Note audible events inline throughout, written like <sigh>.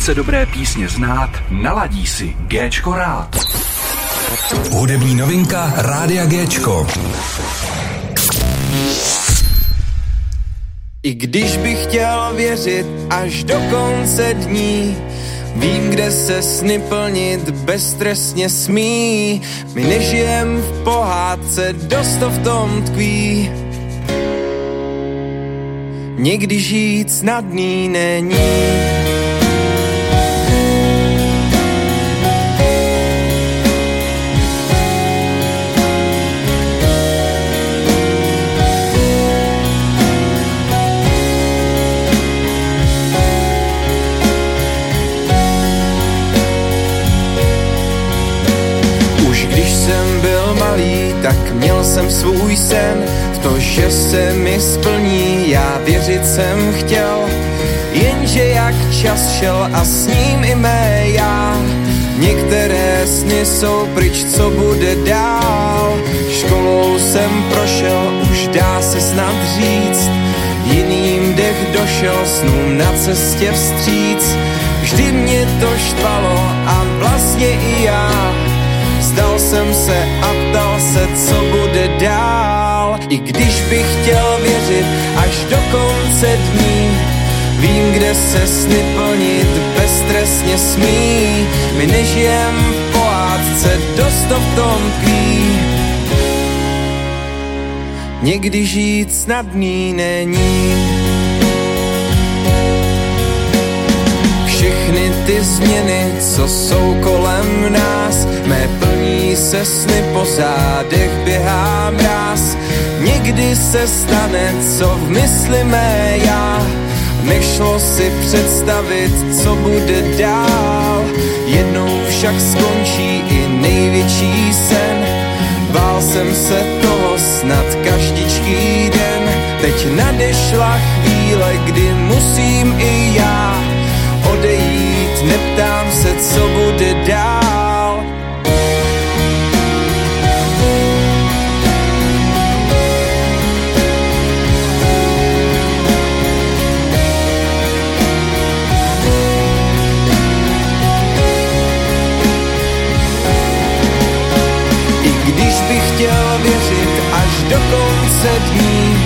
chce dobré písně znát, naladí si Géčko rád. Hudební novinka Rádia Géčko. I když bych chtěl věřit až do konce dní, Vím, kde se sny plnit beztrestně smí. My nežijem v pohádce, dost to v tom tkví. Někdy žít snadný není. Měl jsem svůj sen v to, že se mi splní, já věřit jsem chtěl, jenže jak čas šel a s ním i mé já. Některé sny jsou pryč, co bude dál. Školou jsem prošel, už dá se snad říct, jiným dech došel snům na cestě vstříc. Vždy mě to štvalo a vlastně i já Vzdal jsem se a ptal se, co bude dál. I když bych chtěl věřit až do konce dní, Vím, kde se sny plnit beztrestně smí. My nežijem v pohádce, dost to v tom tkví. Někdy žít snadný není. všechny ty změny, co jsou kolem nás, mé se sny po zádech běhá mráz. Někdy se stane, co v mysli mé já, nešlo si představit, co bude dál. Jednou však skončí i největší sen, bál jsem se toho snad každičký den. Teď nadešla chvíle, kdy musím i já odejít, neptám se, co bude do konce dní,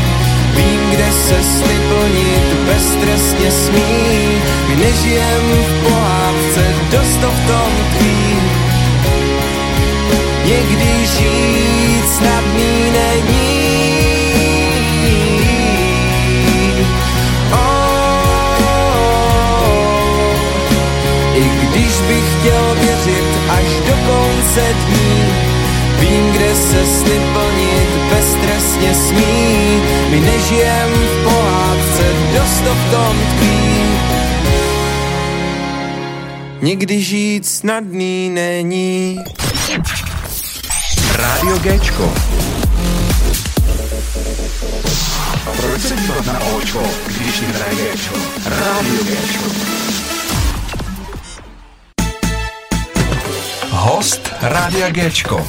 vím, kde se sny plnit beztrestně smí. My nežijem v pohádce, dost to v tom tkví. Někdy žít smí. My nežijem v pohádce, dost to v tom tkví. Někdy žít snadný není. Rádio Géčko. Proč se dívat na Očko, když hraje Géčko? Rádio Géčko. Host Rádia Géčko.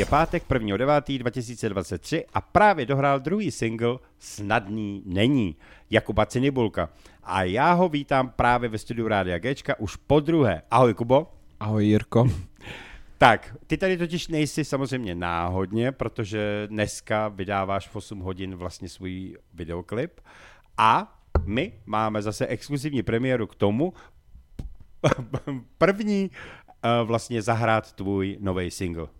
Je pátek 1.9.2023 a právě dohrál druhý single Snadný není Jakuba Cinibulka. A já ho vítám právě ve studiu Rádia Gčka už po druhé. Ahoj Kubo. Ahoj Jirko. <laughs> Tak, ty tady totiž nejsi samozřejmě náhodně, protože dneska vydáváš v 8 hodin vlastně svůj videoklip a my máme zase exkluzivní premiéru k tomu, <laughs> první uh, vlastně zahrát tvůj nový single.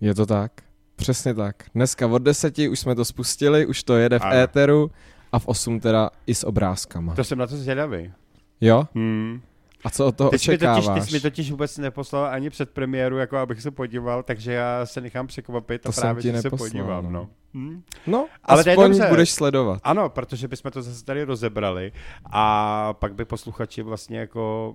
Je to tak. Přesně tak. Dneska od deseti už jsme to spustili, už to jede v Ano. éteru a v 8 teda i s obrázkama. To jsem na to zvědavý. Jo? Hmm. A co od toho Ty jsi, mi totiž, očekáváš? ty jsi mi totiž vůbec neposlal ani před premiéru, jako abych se podíval, takže já se nechám překvapit To a jsem právě ti se podívám. no. No. Hm? No, Ale aspoň dobře. budeš sledovat. Ano, protože bychom to zase tady rozebrali a pak by posluchači vlastně jako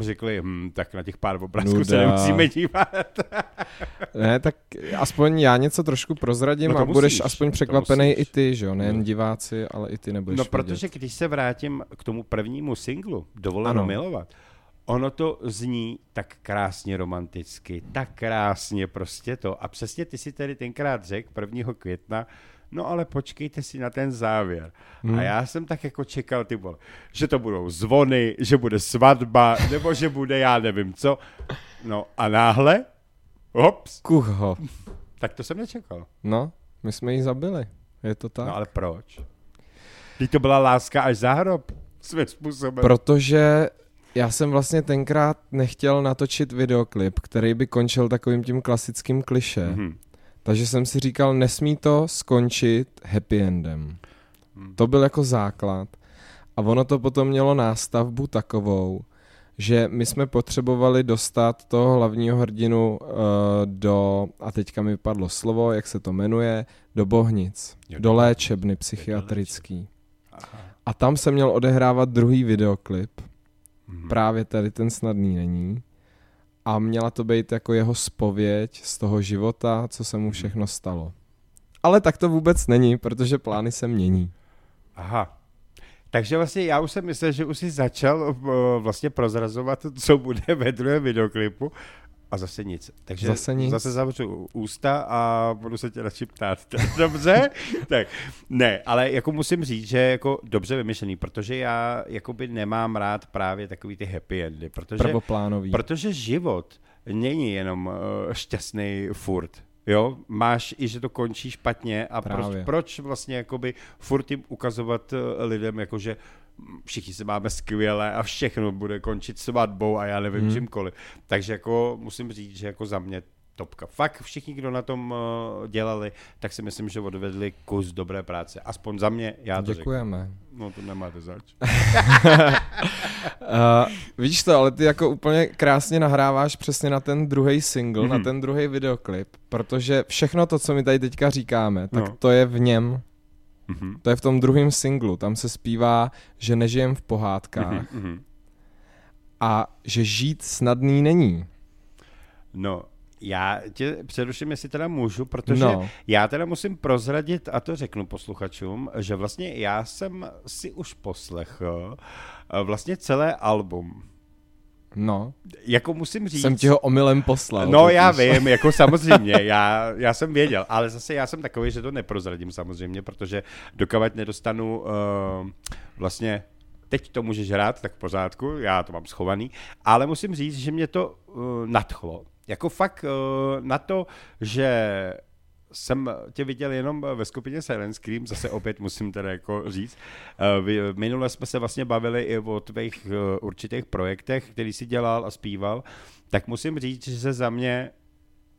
řekli, hm, tak na těch pár obrázků se nemusíme dívat. <laughs> Ne, tak aspoň já něco trošku prozradím No a budeš musíš, aspoň to překvapený i ty, že jo? Nejen No. diváci, ale i ty nebudeš No, vědět. protože když se vrátím k tomu prvnímu singlu, Dovoleno Ano. milovat, ono to zní tak krásně romanticky, tak krásně prostě to. A přesně ty si tedy tenkrát řekl 1. května, no ale počkejte si na ten závěr. Hmm. A já jsem tak jako čekal, ty vole, že to budou zvony, že bude svatba, nebo že bude já nevím co. No a náhle, hops, Kuho. tak to jsem nečekal. No, my jsme ji zabili. Je to tak? No ale proč? Teď to byla láska až za hrob, svým způsobem. Protože já jsem vlastně tenkrát nechtěl natočit videoklip, který by končil takovým tím klasickým kliše. Mhm. Takže jsem si říkal, nesmí to skončit happy endem. Hmm. To byl jako základ. A ono to potom mělo nástavbu takovou, že my jsme potřebovali dostat toho hlavního hrdinu uh, do, a teďka mi vypadlo slovo, jak se to jmenuje, do Bohnic, Jo, do léčebny psychiatrický. A tam se měl odehrávat druhý videoklip, Mhm. právě tady ten snadný není. A měla to být jako jeho spověď z toho života, co se mu všechno stalo. Ale tak to vůbec není, protože plány se mění. Aha. Takže vlastně já už jsem myslel, že už si začal uh, vlastně prozrazovat, co bude ve druhém videoklipu a zase nic. Takže Zase nic. zase zavřu ústa a budu se tě radši ptát. <laughs> Dobře? tak, ne, ale jako musím říct, že jako dobře vymyšlený, protože já jakoby nemám rád právě takový ty happy endy, protože, Prvoplánový. protože život není jenom uh, šťastný furt. Jo, máš i, že to končí špatně a proč, Právě. proč vlastně jakoby furt jim ukazovat eh, lidem, jakože všichni se máme skvěle a všechno bude končit svatbou a já nevím Hmm. hmm. čímkoliv. Takže jako musím říct, že jako za mě topka. Fakt všichni, kdo na tom eh, dělali, tak si myslím, že odvedli kus dobré práce. Aspoň za mě, já to Děkujeme. řeknu. No to nemáte zač. Uh, <laughs> vidíš to, ale ty jako úplně krásně nahráváš přesně na ten druhý single, mm-hmm. na Mhm. ten druhý videoklip, protože všechno to, co my tady teďka říkáme, tak No. to je v něm, Mhm. to je v tom druhém singlu, tam se zpívá, že nežijem v pohádkách Mhm, mhm. a že žít snadný není. No, já tě přeruším, jestli teda můžu, protože No. já teda musím prozradit, a to řeknu posluchačům, že vlastně já jsem si už poslechl eh, vlastně celé album. No, Jako musím říct... jsem ti ho omylem poslal. No totiž. já vím, jako samozřejmě, já, já jsem věděl, ale zase já jsem takový, že to neprozradím samozřejmě, protože dokavať nedostanu uh, vlastně teď to můžeš hrát, tak v pořádku, já to mám schovaný, ale musím říct, že mě to uh, nadchlo. Jako fakt uh, na to, že jsem tě viděl jenom ve skupině Silent Scream, zase opět musím teda jako říct. Eh, Minule jsme se vlastně bavili i o tvých eh, určitých projektech, který si dělal a zpíval, tak musím říct, že se za mě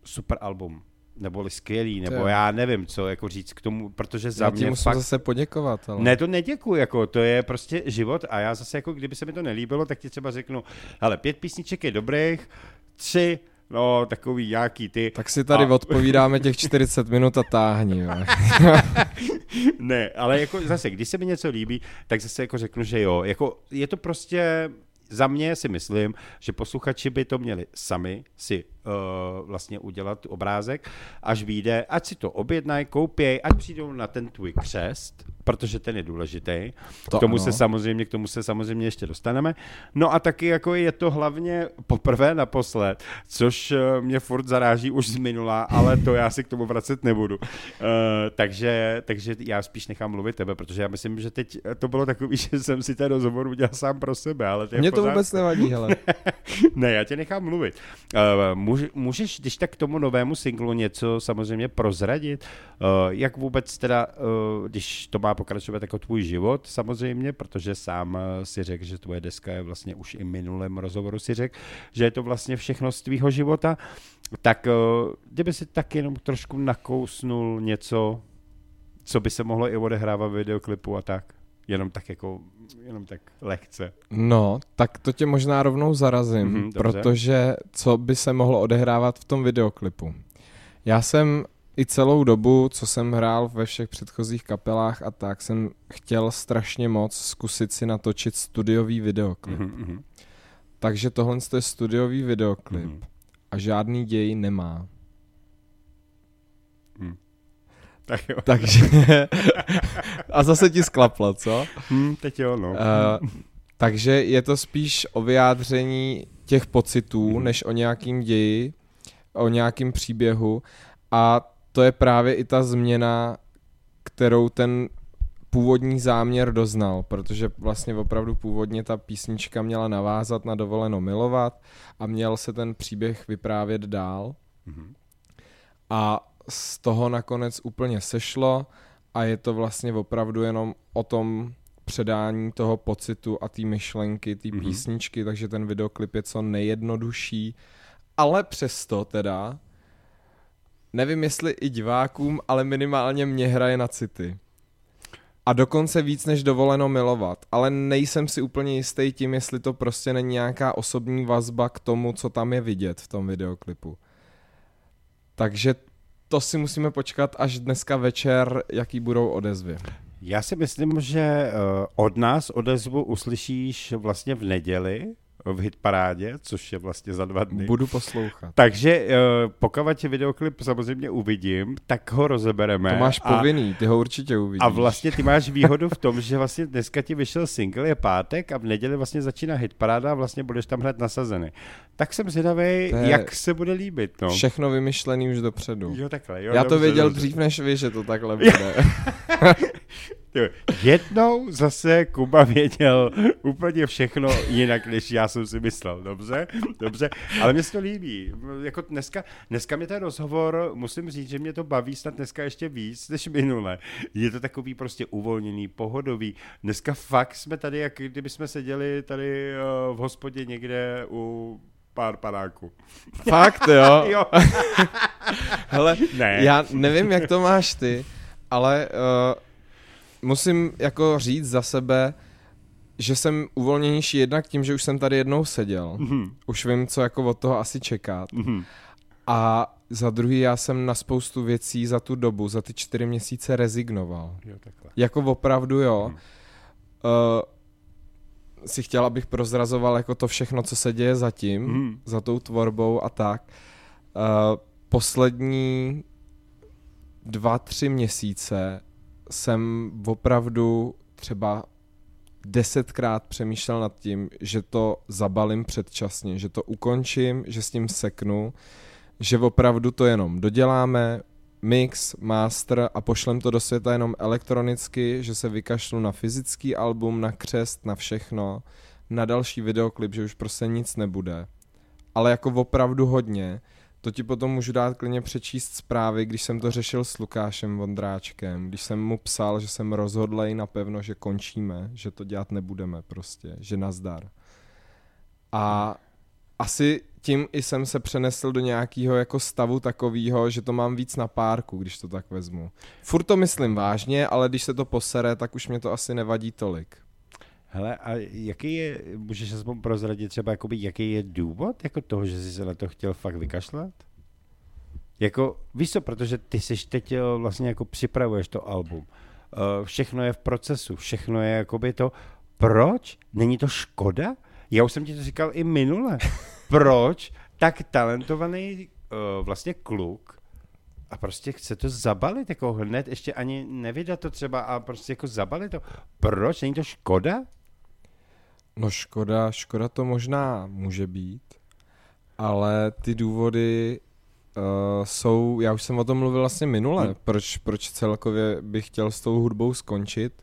super album neboli skvělý, nebo já nevím, co jako říct k tomu, protože za Já mě musím fakt... zase poděkovat, ale... Ne, to neděkuji, jako to je prostě život a já zase jako kdyby se mi to nelíbilo, tak ti třeba řeknu, hele, pět písniček je dobrých, tři, no takový nějaký ty. Tak si tady A- odpovídáme těch <laughs> 40 minut a táhni. Jo. <laughs> ne, ale jako zase, když se mi něco líbí, tak zase jako řeknu, že jo. Jako je to prostě, za mě si myslím, že posluchači by to měli sami si uh, vlastně udělat obrázek, až vyjde, ať si to objednají, koupěj, ať přijdou na ten tvůj křest, protože ten je důležitý. To k tomu ano. se samozřejmě, k tomu se samozřejmě ještě dostaneme. No a taky jako je to hlavně poprvé naposled, což eh, mě furt zaráží už z minula, ale to já si k tomu vracet nebudu. Uh, takže, takže já spíš nechám mluvit tebe, protože já myslím, že teď to bylo takový, <laughs> že jsem si ten rozhovor udělal sám pro sebe, ale to je v Mně to vůbec nevadí, hele. <laughs> ne, já tě nechám mluvit. Uh, může, můžeš, když tak k tomu novému singlu něco samozřejmě prozradit? Uh, jak vůbec teda, uh, když to má pokračovat jako tvůj život samozřejmě, protože sám uh, si řekl, že tvoje deska je vlastně už i minulém rozhovoru si řekl, že je to vlastně všechno z tvýho života, tak uh, kdyby si tak jenom trošku nakousnul něco, co by se mohlo i odehrávat v videoklipu a tak. Jenom tak jako, jenom tak lehce. No, tak to tě možná rovnou zarazím, Mhm, mm-hmm, dobře. protože co by se mohlo odehrávat v tom videoklipu? Já jsem i celou dobu, co jsem hrál ve všech předchozích kapelách a tak, jsem chtěl strašně moc zkusit si natočit studiový videoklip. Mm-hmm. Mhm, mhm, Takže tohle je studiový videoklip mhm. a žádný děj nemá. Tak jo. Takže... <laughs> a zase ti sklaplo, co? Hm, teď jo, no. Uh, takže je to spíš o vyjádření těch pocitů, Mhm. než o nějakým ději, o nějakým příběhu a to je právě i ta změna kterou ten původní záměr doznal, protože vlastně opravdu původně ta písnička měla navázat na dovoleno milovat a měl se ten příběh vyprávět dál. Mm-hmm. A z toho nakonec úplně sešlo a je to vlastně opravdu jenom o tom předání toho pocitu a té myšlenky, té mm-hmm. písničky, takže ten videoklip je co nejjednodušší, ale přesto teda nevím jestli i divákům, ale minimálně mě hraje na city. A dokonce víc než dovoleno milovat. Ale nejsem si úplně jistý tím, jestli to prostě není nějaká osobní vazba k tomu, co tam je vidět v tom videoklipu. Takže to si musíme počkat až dneska večer, jaký budou odezvy. Já si myslím, že eh, od nás odezvu uslyšíš vlastně v neděli, v hitparádě, což je vlastně za dva dny. Budu poslouchat. Takže uh, pokud videoklip samozřejmě uvidím, tak ho rozebereme. To máš a, povinný, ty ho určitě uvidíš. A vlastně ty máš výhodu v tom, <laughs> že vlastně dneska ti vyšel single, je pátek a v neděli vlastně začíná hitparáda a vlastně budeš tam hned nasazený. Tak jsem zvědavý, jak se bude líbit. No. Všechno vymyšlený už dopředu. Jo, takhle. Jo, Já to věděl dobře. dřív než vy, že to takhle bude. <laughs> <laughs> Jednou zase Kuba věděl úplně všechno jinak, než já jsem si myslel. Dobře, dobře, ale mě se to líbí. Jako dneska, dneska mě ten rozhovor, musím říct, že mě to baví snad dneska ještě víc než minule. Je to takový prostě uvolněný, pohodový. Dneska fakt jsme tady, jak kdyby jsme seděli tady eh, v hospodě někde u pár panáků. <laughs> Fakt, jo? <laughs> jo. <laughs> Hele, ne. já nevím, jak to máš ty, ale uh, musím jako říct za sebe, že jsem uvolněnější jednak tím, že už jsem tady jednou seděl. Mm-hmm. Už vím, co jako od toho asi čekat. Mm-hmm. A za druhý já jsem na spoustu věcí za tu dobu, za ty čtyři měsíce rezignoval. Jo, takhle. Jako opravdu jo. Mm. Uh, si chtěl, abych prozrazoval jako to všechno, co se děje zatím, mm. za tou tvorbou a tak. Uh, poslední dva, tři měsíce jsem opravdu třeba desetkrát přemýšlel nad tím, že to zabalím předčasně, že to ukončím, že s tím seknu, že opravdu to jenom doděláme, mix, master a pošlem to do světa jenom elektronicky, že se vykašlu na fyzický album, na křest, na všechno, na další videoklip, že už prostě nic nebude. Ale jako opravdu hodně, to ti potom můžu dát klidně přečíst zprávy, když jsem to řešil s Lukášem Vondráčkem, když jsem mu psal, že jsem rozhodlej napevno, že končíme, že to dělat nebudeme prostě, že nazdar. A asi tím i jsem se přenesl do nějakého jako stavu takového, že to mám víc na párku, když to tak vezmu. Furt to myslím vážně, ale když se to posere, tak už mě to asi nevadí tolik. Hele, a jaký je, můžeš aspoň prozradit třeba, jakoby, jaký je důvod jako toho, že jsi se na to chtěl fakt vykašlat? Jako, víš co, protože ty jsi teď eh, vlastně jako připravuješ to album. Uh, všechno je v procesu, všechno je jakoby to, proč? Není to škoda? Já už jsem ti to říkal i minule. <laughs> Proč tak talentovaný uh, vlastně kluk a prostě chce to zabalit, jako hned ještě ani nevydat to třeba a prostě jako zabalit to. Proč? Není to škoda? No škoda, škoda to možná může být, ale ty důvody uh, jsou, já už jsem o tom mluvil vlastně minule, hmm. proč, proč celkově bych chtěl s tou hudbou skončit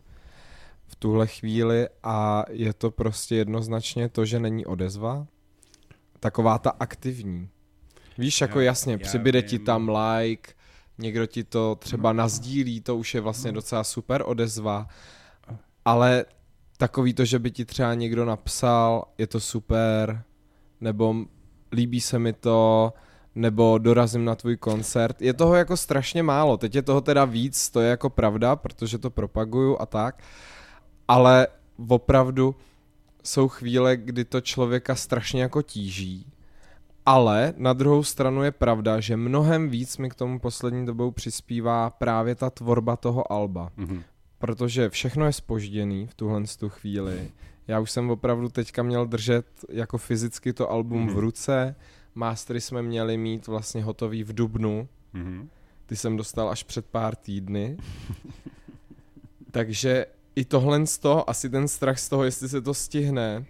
v tuhle chvíli a je to prostě jednoznačně to, že není odezva, taková ta aktivní. Víš, jako já, jasně, já přibyde vím. ti tam like, někdo ti to třeba nazdílí, to už je vlastně docela super odezva, ale takový to, že by ti třeba někdo napsal, je to super, nebo líbí se mi to, nebo dorazím na tvůj koncert. Je toho jako strašně málo. Teď je toho teda víc, to je jako pravda, protože to propaguju a tak. Ale opravdu jsou chvíle, kdy to člověka strašně jako tíží. Ale na druhou stranu je pravda, že mnohem víc mi k tomu poslední dobou přispívá právě ta tvorba toho alba. Mm-hmm protože všechno je spožděný v tuhle tu chvíli. Já už jsem opravdu teďka měl držet jako fyzicky to album mm-hmm. v ruce, mastery jsme měli mít vlastně hotový v Dubnu, mm-hmm. ty jsem dostal až před pár týdny. <laughs> Takže i tohle z toho, asi ten strach z toho, jestli se to stihne,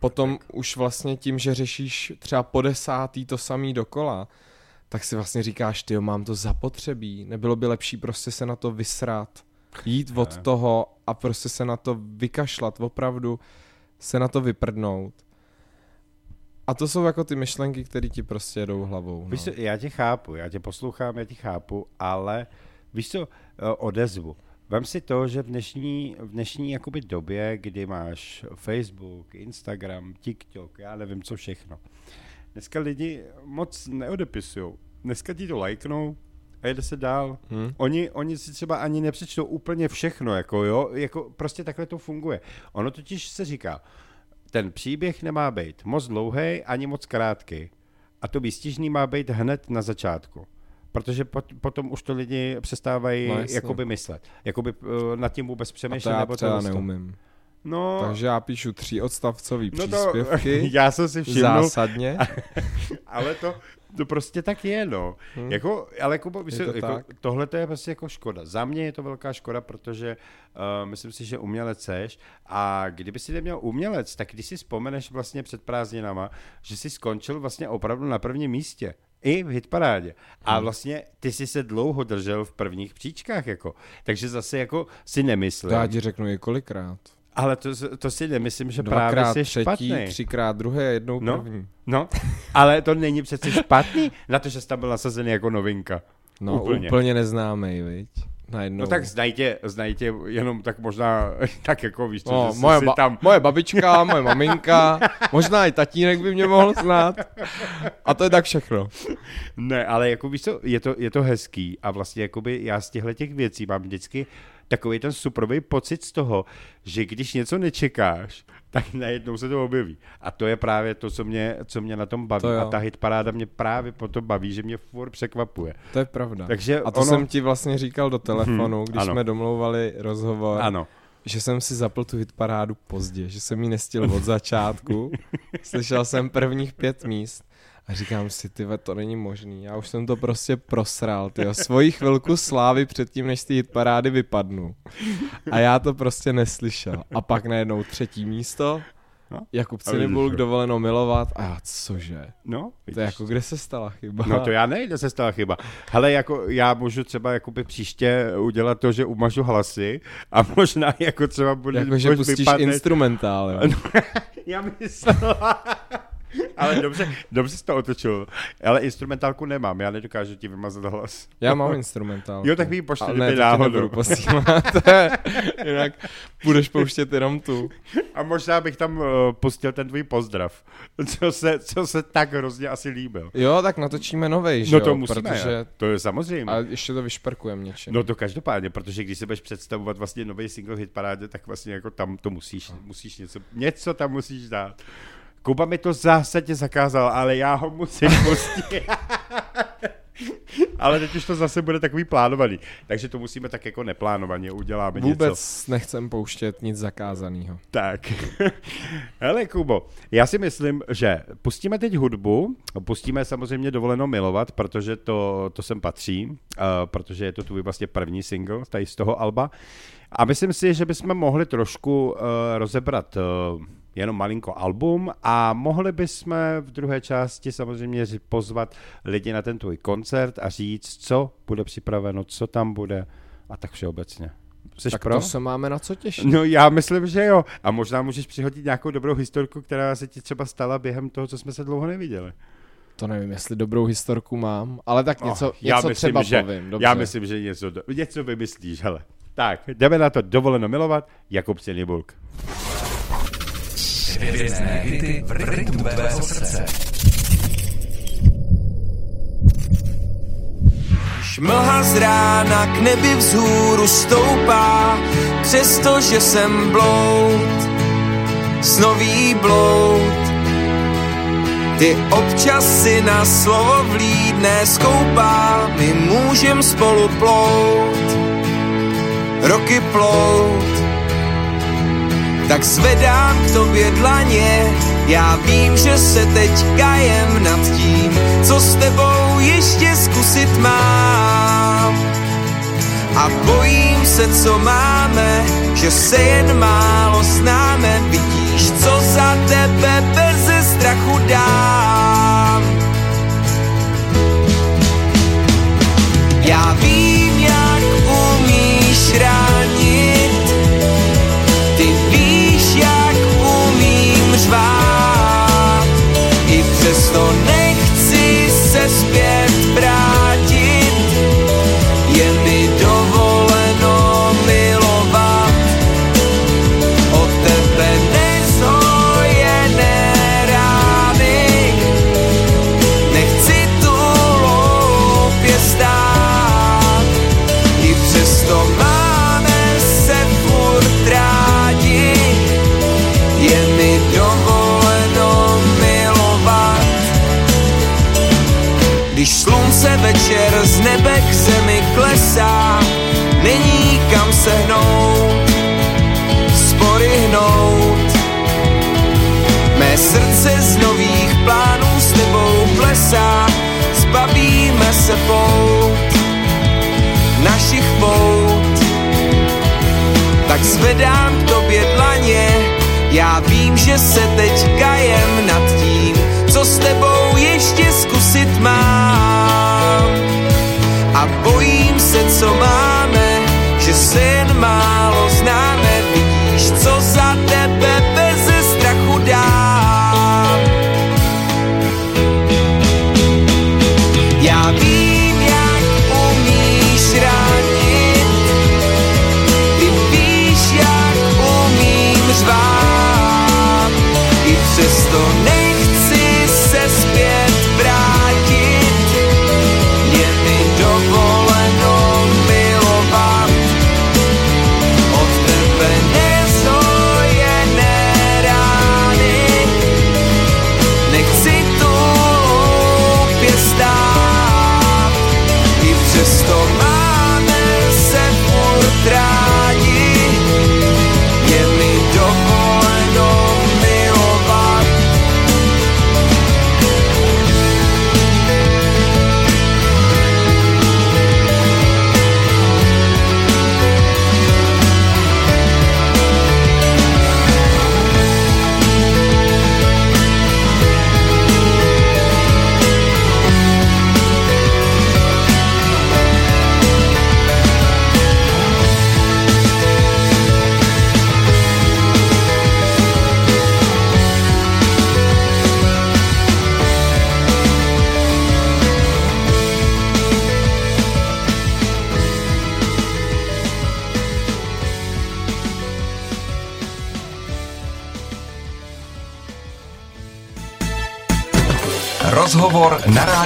potom už vlastně tím, že řešíš třeba po desátý to samý dokola, tak si vlastně říkáš, ty mám to zapotřebí, nebylo by lepší prostě se na to vysrat, jít od toho a prostě se na to vykašlat, opravdu se na to vyprdnout. A to jsou jako ty myšlenky, které ti prostě jedou hlavou. No. Víš co, já tě chápu, já tě poslouchám, já tě chápu, ale víš co, eh, odezvu. Vem si to, že v dnešní, v dnešní jakoby době, kdy máš Facebook, Instagram, TikTok, já nevím co všechno, dneska lidi moc neodepisují. Dneska ti to lajknou a jede se dál. Hmm. Oni, oni si třeba ani nepřečtou úplně všechno, jako jo, jako prostě takhle to funguje. Ono totiž se říká, ten příběh nemá být moc dlouhý ani moc krátký. A to výstižný má být hned na začátku. Protože pot, potom už to lidi přestávají No jakoby myslet. Jakoby uh, nad tím vůbec A to přemýšlet. já nebo třeba to. neumím. No, Takže já píšu tři odstavcový no to, příspěvky, <laughs> já jsem si všiml, zásadně. <laughs> ale to, to prostě tak je, no. Hmm. Jako, ale Kubo, co, to jako, tohle to je prostě jako škoda. Za mě je to velká škoda, protože uh, myslím si, že umělec seš a kdyby si neměl umělec, tak když si vzpomeneš vlastně před prázdninama, že jsi skončil vlastně opravdu na prvním místě. I v hitparádě. A Hmm. vlastně ty jsi se dlouho držel v prvních příčkách, jako. Takže zase jako si nemyslím. To já ti řeknu i kolikrát. Ale to, to si nemyslím, že právě Dvakrát jsi třetí, špatný. třikrát druhý a jednou No. první. No, ale to není přece špatný, na to, že jsi tam byl nasazený jako novinka. No Úplně. úplně, neznámej, viď? Najednou. No tak znají tě jenom tak možná, <laughs> tak jako víš, co, No, že moje, ba- tam... moje babička, moje maminka, možná i tatínek by mě mohl znát. A to je tak všechno. Ne, ale jako víš co, je to, je to hezký a vlastně jakoby já z těchto těch věcí mám vždycky takový ten suprový pocit z toho, že když něco nečekáš, tak najednou se to objeví. A to je právě to, co mě, co mě na tom baví. To jo. a ta hitparáda mě právě po to baví, že mě furt překvapuje. To je pravda. Takže a to ono- jsem ti vlastně říkal do telefonu, když ano. jsme domlouvali rozhovor, Ano. že jsem si zapl tu hitparádu pozdě, že jsem ji nestil od začátku. <laughs> Slyšel jsem prvních pět míst a říkám si, ty to není možný. Já už jsem to prostě prosral, ty svoji chvilku slávy předtím, než z té hitparády vypadnu. A já to prostě neslyšel. A pak najednou třetí místo, No, Jakub vidíš, jo. dovoleno milovat a já, cože? No, To je jako, kde se stala chyba? No to já nejde, se stala chyba. Hele, jako já můžu třeba jakoby příště udělat to, že umažu hlasy a možná jako třeba bude... Jako, že pustíš vypadne- instrumentál, jo? <laughs> Já myslel... <laughs> Ale dobře, dobře jsi to otočil. Ale instrumentálku nemám, já nedokážu ti vymazat hlas. Já mám instrumentál. Jo, tak mi ji pošli, Ale ne, ti náhodou. posílat. <laughs> Jinak budeš pouštět jenom tu. A možná bych tam uh, pustil ten tvůj pozdrav, co se, co se tak hrozně asi líbil. Jo, tak natočíme novej, že No jo? to musíme, protože... to je samozřejmě. A ještě to vyšperkujeme něčím. No to každopádně, protože když si budeš představovat vlastně nový single hit parádě, tak vlastně jako tam to musíš, No. musíš něco, něco tam musíš dát. Kuba mi to zásadně zakázal, ale já ho musím pustit. <laughs> ale teď už to zase bude takový plánovaný. Takže to musíme tak jako neplánovaně, uděláme něco. Vůbec nechcem pouštět nic zakázaného. Tak. <laughs> Hele, Kubo, já si myslím, že pustíme teď hudbu, pustíme samozřejmě dovoleno milovat, protože to, to sem patří, uh, protože je to tvůj vlastně první single tady z toho alba. A myslím si, že bychom mohli trošku uh, rozebrat uh, jenom malinko album a mohli bychom v druhé části samozřejmě pozvat lidi na ten tvůj koncert a říct, co bude připraveno, co tam bude a tak všeobecně. Jsi Tak pro? to se máme na co těšit. No já myslím, že jo. A možná můžeš přihodit nějakou dobrou historku, která se ti třeba stala během toho, co jsme se dlouho neviděli. To nevím, jestli dobrou historku mám, ale tak něco, Oh, já něco myslím, třeba že, povím. Dobře. Já myslím, že něco, do- něco vymyslíš, hele. Tak, jdeme na to dovoleno milovat, Jakub Cinibulk. Hvězdné hity v rytmu tvého srdce. Šmlha z rána k nebi vzhůru stoupá, přestože jsem bloud, snový bloud. Ty občas si na slovo vlídné skoupá, my můžem spolu plout, roky plout. Tak zvedám k tobě dlaně, já vím, že se teď kajem nad tím, co s tebou ještě zkusit mám. A bojím se, co máme, že se jen málo známe, vidíš, co za tebe bez strachu dám.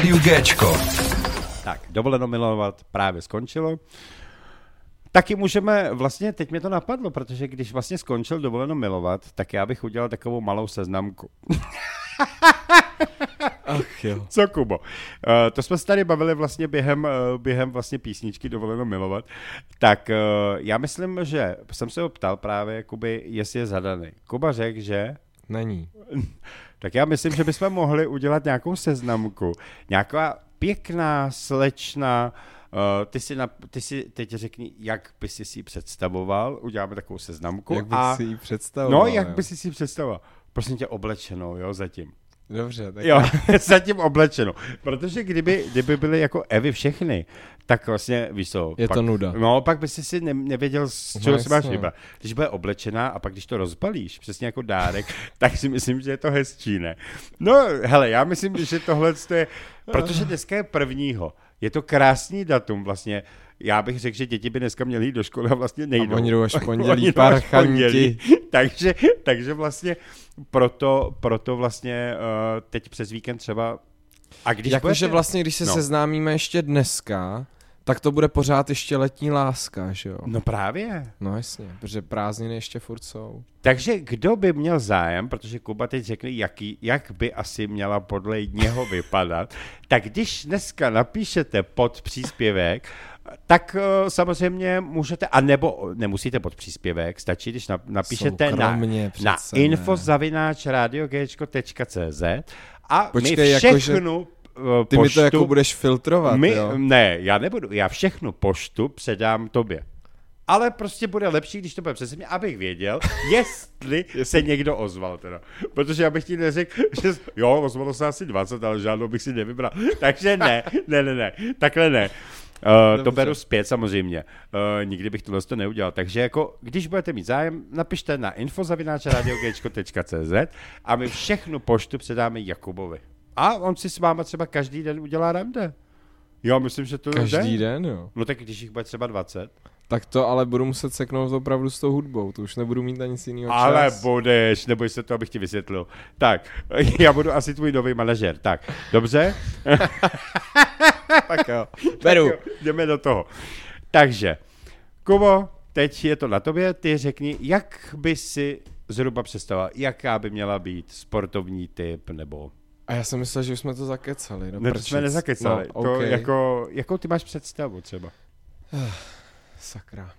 Rádiu Géčko. Tak, dovoleno milovat právě skončilo. Taky můžeme, vlastně teď mě to napadlo, protože když vlastně skončil dovoleno milovat, tak já bych udělal takovou malou seznamku. Ach jo. Co, Kubo? Uh, to jsme se tady bavili vlastně během, uh, během vlastně písničky Dovoleno milovat. Tak uh, já myslím, že jsem se ho ptal právě, Kuby, jestli je zadaný. Kuba řekl, že Není. <laughs> tak já myslím, že bychom mohli udělat nějakou seznamku. Nějaká pěkná, slečna, uh, ty, si na, ty si teď řekni, jak by si si ji představoval, uděláme takovou seznamku. Jak bych a, si ji představoval. No, jak jo. by si si ji představoval? Prosím tě, oblečenou, jo, zatím. Dobře, tak Jo, <laughs> zatím oblečenou. Protože kdyby, kdyby byly jako Evy všechny, tak vlastně, víš co, Je pak, to nuda. No, pak by si si ne, nevěděl, z No, čeho si máš jasně. vybrat. Když bude oblečená a pak když to rozbalíš, přesně jako dárek, <laughs> tak si myslím, že je to hezčí, ne? No, hele, já myslím, že tohle je, protože dneska je prvního, je to krásný datum vlastně, já bych řekl, že děti by dneska měly jít do školy a vlastně nejdou. oni jdou až v pondělí, <laughs> Oni jdou až v parchanti. pondělí. <laughs> takže, takže vlastně proto, proto vlastně uh, teď přes víkend třeba a když Jakože budete- vlastně, když se No. no. seznámíme ještě dneska, tak to bude pořád ještě letní láska, že jo? No právě. No jasně, protože prázdniny ještě furt jsou. Takže kdo by měl zájem, protože Kuba teď řekl, jaký, jak by asi měla podle něho vypadat, <laughs> tak když dneska napíšete pod příspěvek, tak uh, samozřejmě můžete, a nebo nemusíte pod příspěvek, stačí, když nap, napíšete na, Soukromně na přece, ne. info zavináč radiogečko.cz a Počkej, my všechnu uh, Ty mi poštu, to jako budeš filtrovat, my, jo? Ne, já nebudu, já všechnu poštu předám tobě. Ale prostě bude lepší, když to bude přes mě, abych věděl, <laughs> jestli se někdo ozval teda. Protože já bych ti neřekl, <laughs> že jo, ozvalo se asi 20, ale žádnou bych si nevybral. <laughs> Takže ne, ne, ne, ne, takhle ne. Uh, to beru zpět samozřejmě. Uh, nikdy bych tohle to neudělal. Takže jako, když budete mít zájem, napište na infozavináčradiogečko.cz a my všechnu poštu předáme Jakubovi. A on si s váma třeba každý den udělá rande. Jo, myslím, že to Každý jde. den, jo. No tak když jich bude třeba 20. Tak to ale budu muset seknout opravdu s tou hudbou, to už nebudu mít na nic jiného Ale čas. budeš, neboj se to, abych ti vysvětlil. Tak, <laughs> já budu asi tvůj nový manažer. Tak, dobře? <laughs> tak jo. Beru. Tak jo, jdeme do toho. Takže, Kubo, teď je to na tobě, ty řekni, jak by si zhruba představoval, jaká by měla být sportovní typ, nebo A já jsem myslel, že už jsme to zakecali. No, Ne, to jsme nezakecali. No, to okay. jako, jakou ty máš představu třeba? <sighs> Sakra.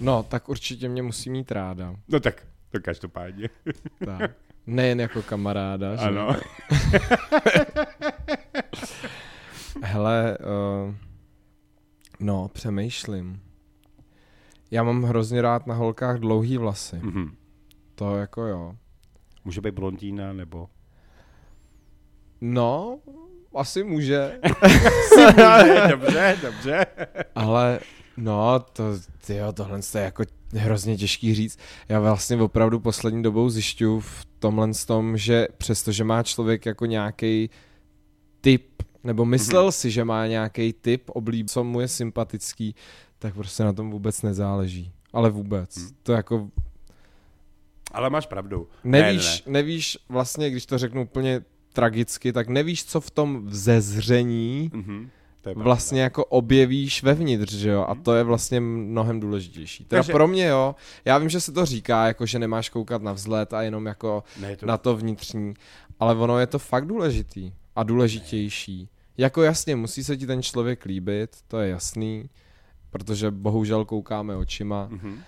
No, tak určitě mě musí mít ráda. No tak, to každopádně. <laughs> Tak. Nejen jako kamaráda, že? Ano. <laughs> Hele, uh, no, přemýšlím. Já mám hrozně rád na holkách dlouhý vlasy. Mhm. To jako jo. Může být blondýna nebo... No, asi může. dobře, dobře. Ale no, to, tyjo, tohle je jako hrozně těžký říct. Já vlastně opravdu poslední dobou zjišťuju v tomhle tom, že přestože má člověk jako nějaký typ, nebo myslel mm-hmm. si, že má nějaký typ oblíb, co mu je sympatický, tak prostě na tom vůbec nezáleží. Ale vůbec. Hmm. To jako Ale máš pravdu. nevíš, Ne, ne, nevíš vlastně, když to řeknu úplně tragicky, tak nevíš, co v tom vzezření. Mhm. To vlastně jako objevíš vevnitř, že jo? A to je vlastně mnohem důležitější. Teda Takže- pro mě jo, já vím, že se to říká, jako že nemáš koukat na vzhled a jenom jako Ne, to... na to vnitřní, ale ono je to fakt důležitý a důležitější. Jako jasně, musí se ti ten člověk líbit, to je jasný, protože bohužel koukáme očima, Mhm.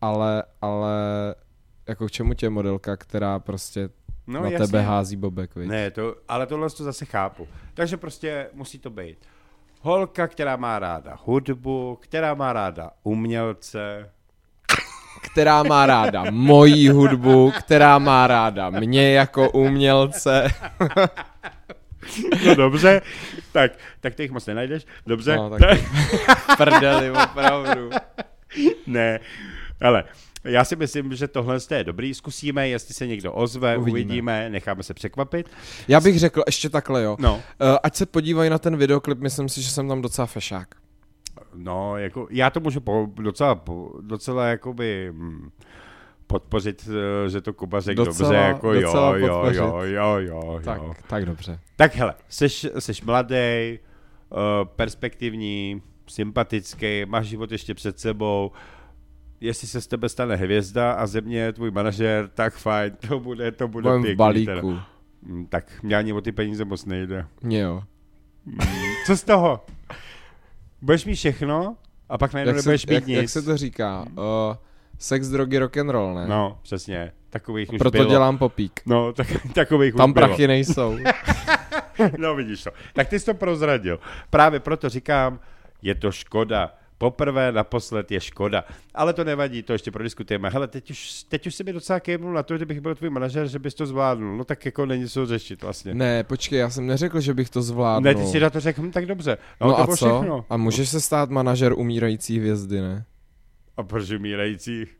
ale, ale jako k čemu tě je modelka, která prostě No, na jasně. tebe hází bobek, viď? Ne, to, ale tohle to zase chápu. Takže prostě musí to být holka, která má ráda hudbu, která má ráda umělce, která má ráda moji hudbu, která má ráda mě jako umělce. No dobře, tak, tak ty jich moc nenajdeš, dobře? No, tak prdeli, opravdu. ne, ale já si myslím, že tohle je dobrý, zkusíme, jestli se někdo ozve, uvidíme, Uvidíme. necháme se překvapit. Já bych řekl ještě takhle, jo. No, Uh, ať se podívají na ten videoklip, myslím si, že jsem tam docela fešák. no, jako, já to můžu po, docela, po, docela jakoby hm, podpořit, eh, že to Kuba řekl Docela- dobře, jako docela jo, jo, podpořit. jo, jo, jo, Tak, jo. tak dobře. Tak hele, seš, seš mladý, uh, perspektivní, sympatický, máš život ještě před sebou, jestli se z tebe stane hvězda a ze mě je tvůj manažer, tak fajn, to bude, to bude Budem pěkný. balíku. Teda. Mm, Tak mě ani o ty peníze moc nejde. Mě jo. Co z toho? Budeš mít všechno a pak najednou Jak se, nebudeš mít jak, nic. jak se to říká? Uh, sex, drogy, rock and roll, ne? No, přesně. Takových už Proto bylo. dělám popík. No, tak, takových Tam už bylo. prachy nejsou. <laughs> No vidíš to. Tak ty jsi to prozradil. Právě proto říkám, je to škoda. Poprvé, naposled je škoda. Ale to nevadí, to ještě prodiskutujeme. Hele, teď už, teď už si mi docela kejvnul na to, že bych byl tvůj manažer, že bys to zvládnul. No tak jako není co řešit vlastně. ne, počkej, já jsem neřekl, že bych to zvládl. ne ty si na to řekl, hm, tak dobře. No, No to a co? všechno. A můžeš se stát manažer umírající hvězdy, ne? A proč umírajících?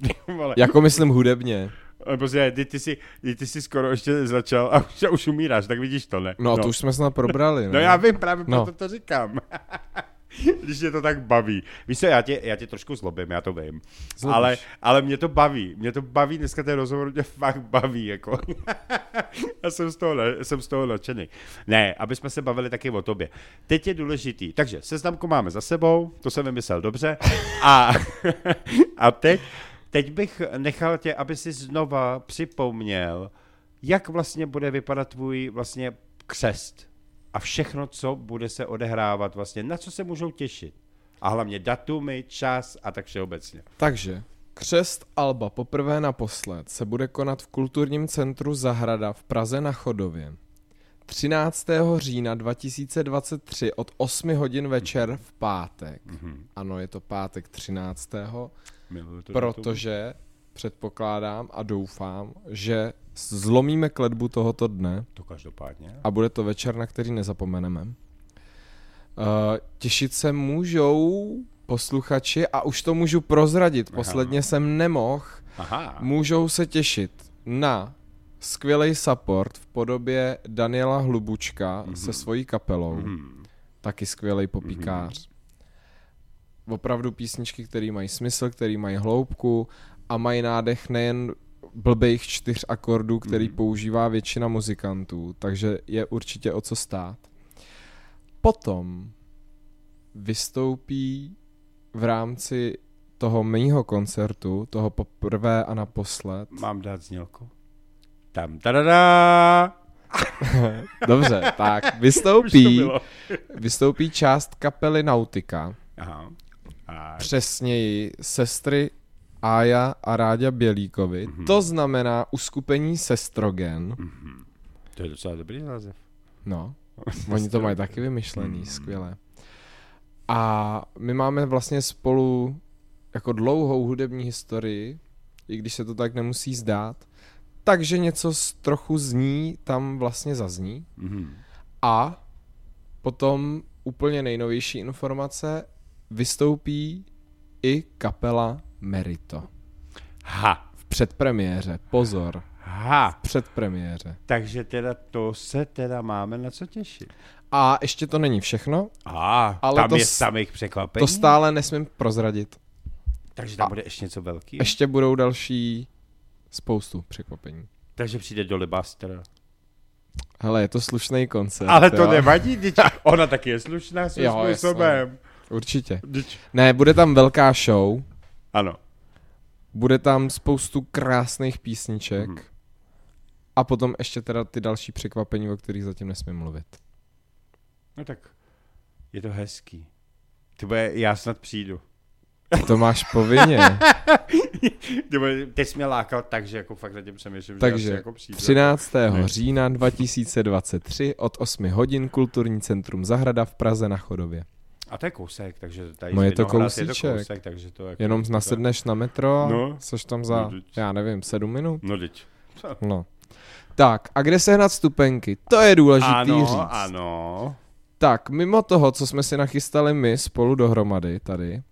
<laughs> Jako myslím hudebně. Prostě, ty, ty, jsi, ty, ty jsi skoro ještě začal a už, a už umíráš, tak vidíš to, ne? No a to už jsme snad probrali, <laughs> ne? No já vím, právě No. proto to říkám. <laughs> <laughs> Když mě to tak baví. Víš co, já tě, já tě trošku zlobím, já to vím. Zlobíš. Ale, ale mě to baví. Mě to baví, dneska ten rozhovor mě fakt baví, jako. <laughs> já jsem z toho, jsem z toho nadšený. Ne, aby jsme se bavili taky o tobě. Teď je důležitý. Takže seznamku máme za sebou, to jsem vymyslel dobře. A, <laughs> a teď, teď bych nechal tě, aby si znova připomněl, jak vlastně bude vypadat tvůj vlastně křest a všechno, co bude se odehrávat vlastně, na co se můžou těšit. A hlavně datumy, čas a tak všeobecně. Takže, křest Alba poprvé naposled se bude konat v kulturním centru Zahrada v Praze na Chodově. 13. října 2023 od 8 hodin večer v pátek. Mhm. Ano, je to pátek 13. Miluju to datum. Protože předpokládám a doufám, že zlomíme kletbu tohoto dne To každopádně. a bude to večer, na který nezapomeneme. Uh, těšit se můžou posluchači a už to můžu prozradit, Aha. posledně jsem nemohl, Aha. můžou se těšit na skvělý support v podobě Daniela Hlubučka Mhm. se svojí kapelou, Mhm. taky skvělý popíkář. Opravdu písničky, které mají smysl, které mají hloubku a mají nádech nejen blbých čtyř akordů, který Mhm. používá většina muzikantů, takže je určitě o co stát. Potom vystoupí v rámci toho mýho koncertu, toho poprvé a naposled, Mám dát znělku? Tam, tadada! <laughs> Dobře, tak Už to vystoupí, <laughs> vystoupí část kapely Nautika, Aha. A, přesněji sestry Ája a Ráďa Bělíkovi. Mhm. To znamená uskupení Sestrogen. to je docela dobrý název. No, <laughs> oni to mají taky vymyšlený, Mhm. skvěle. A my máme vlastně spolu jako dlouhou hudební historii, i když se to tak nemusí zdát. Takže něco z trochu zní tam vlastně zazní. Mhm. A potom úplně nejnovější informace, vystoupí i kapela Merito. Ha. V předpremiéře, pozor, Ha. v předpremiéře. Takže teda to se teda máme na co těšit. A ještě to není všechno, A, Ale tam to je samých překvapení. to stále nesmím prozradit. Takže tam bude ještě něco velkého. Ještě budou další spoustu překvapení. Takže přijde do Libaster. Hele, je to slušný koncert. Ale to jo? nevadí, teď <laughs> ona taky je slušná svým Jo, způsobem. Určitě. Vždyť- Ne, bude tam velká show, Ano. bude tam spoustu krásných písniček Mhm. a potom ještě teda ty další překvapení, o kterých zatím nesmím mluvit. No tak je to hezký. Ty bude, já snad přijdu. To máš povinně. <laughs> Teď jsi mě lákal tak, že jako fakt na tím přemýšlím, že Takže asi jako přijdu. 13. Ne. října 2023 od 8 hodin Kulturní centrum Zahrada v Praze na Chodově. A to je kousek, takže tady No je to Vinohrad je to kousíček. kousek, takže to jako... Jenom nasedneš na metro a No. což tam za, No, já nevím, 7 minut? No teď. No. Tak, a kde sehnat stupenky? To je důležitý Ano, říct. ano. Tak, mimo toho, co jsme si nachystali my spolu dohromady tady,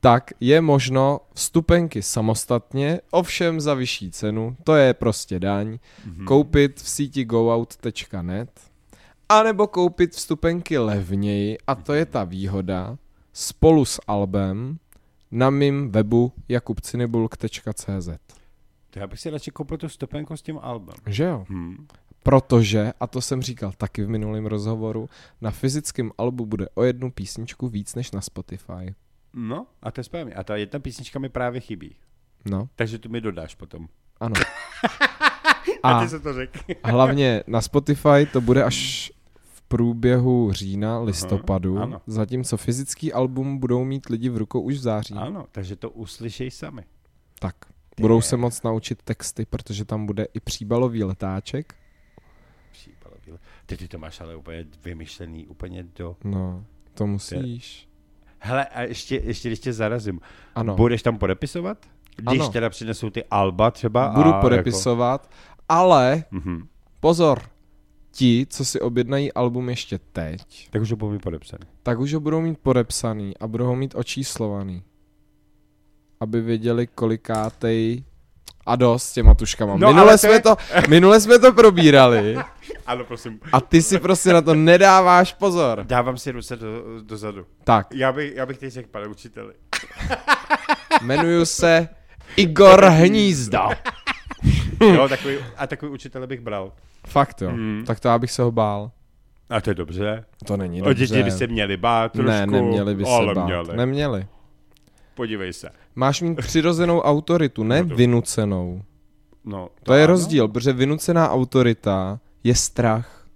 tak je možno vstupenky samostatně, ovšem za vyšší cenu, to je prostě daň, Mhm. koupit v síti goout.net, anebo koupit vstupenky levněji, a to je ta výhoda, spolu s albem na mým webu jakubcinibulk.cz. To já bych si radši koupil tu stopenku s tím albem. Že jo? Hmm. Protože, a to jsem říkal taky v minulém rozhovoru, na fyzickém albu bude o jednu písničku víc než na Spotify. No, a to je správně. A ta jedna písnička mi právě chybí. No, Takže tu mi dodáš potom. ano. A, <laughs> A ty se to řekl. hlavně na Spotify to bude až průběhu října, listopadu, ano. zatímco fyzický album budou mít lidi v rukou už v září. Ano, takže to uslyšej sami. Tak, budou se moc naučit texty, protože tam bude i příbalový letáček. Příbalový. Ty, ty to máš ale úplně vymyšlený, úplně do... No, to musíš. Hele, a ještě, ještě když tě zarazím. Ano, Budeš tam podepisovat? Když Ano. teda přinesou ty alba třeba budu a podepisovat, ale Jako... Mhm. pozor, ti, co si objednají album ještě teď, Tak už ho budu mít podepsaný. tak už ho budou mít podepsaný a budou ho mít očíslovaný. Aby věděli, kolikátej a dost s těma tuškama. No, minule, jsme to, minule jsme to probírali <laughs> Ano, prosím. a ty si prostě na to nedáváš pozor. Dávám si ruce do, dozadu. Tak, Já bych, já bych teď řekl, pane učiteli. jmenuju se Igor Hnízda. <laughs> jo, takový, a takový učitele bych bral. Fakt jo, Hmm. tak to já bych se ho bál. A to je dobře. To není O děti by dobře. se měli bát trošku. Ne, neměli by se ale bát. Měli. Neměli. Podívej se. Máš mít přirozenou autoritu, ne No to- vynucenou. No, To je ano. rozdíl, protože vynucená autorita je strach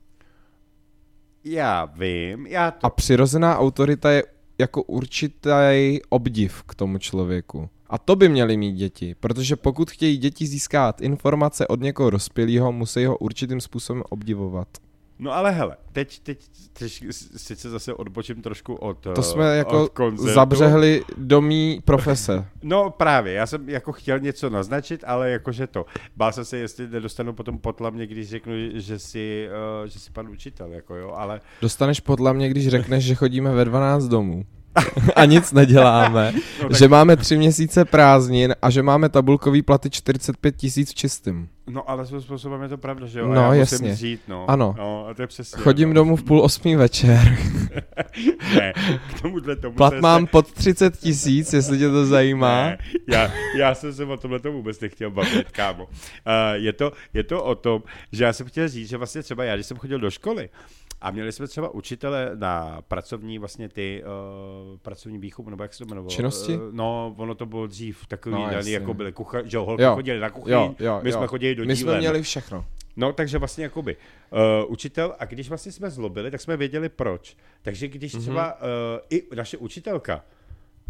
Já vím, já to... a přirozená autorita je jako určitý obdiv k tomu člověku. A to by měly mít děti, protože pokud chtějí děti získat informace od někoho dospělého, musí ho určitým způsobem obdivovat. No ale hele, teď, teď, teď sice zase odbočím trošku od To eh, jsme jako od koncertu. zabřehli do mý profese. <laughs> No právě, já jsem jako chtěl něco naznačit, ale jakože to. Bál jsem se, jestli nedostanu potom potlamně, když řeknu, že si, uh, že si pan učitel, jako jo, ale Dostaneš podle mě, když řekneš, že chodíme ve 12 domů <laughs> a nic neděláme, <laughs> No tak- že máme tři měsíce prázdnin a že máme tabulkový platy 45 tisíc v čistým. no ale svým způsobem je to pravda, že jo, No, a já musím jasně. žít, no. Ano. No, a to je přesně. Chodím no. domů v půl osmý večer, <laughs> Ne, k tomuhle tomu plat jsem mám se... pod 30 tisíc, jestli tě to zajímá. Ne, já, já jsem se o tomhle tomu vůbec nechtěl bavit, kámo. Uh, je, to, je to o tom, že já jsem chtěl říct, že vlastně třeba já, když jsem chodil do školy, a měli jsme třeba učitele na pracovní vlastně ty uh, pracovní výchovu, nebo jak se to jmenovalo? Činnosti? Uh, no, ono to bylo dřív takový, No, jasně. jako byly kuchař, že jo, holky jo. chodili na kuchyň, Jo, jo, my jo. jsme chodili do My dílen. jsme měli všechno. No, takže vlastně jakoby uh, učitel, a když vlastně jsme zlobili, tak jsme věděli proč. Takže když Mhm. třeba uh, i naše učitelka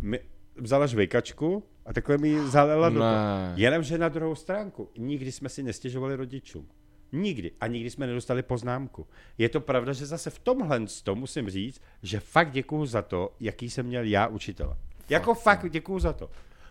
mi vzala žvejkačku a takhle mi ji zalela do toho. Ne. Jenomže na druhou stránku, nikdy jsme si nestěžovali rodičům. Nikdy. A nikdy jsme nedostali poznámku. Je to pravda, že zase v tomhle to musím říct, že fakt děkuju za to, jaký jsem měl já učitele. Jako fakt děkuju za to.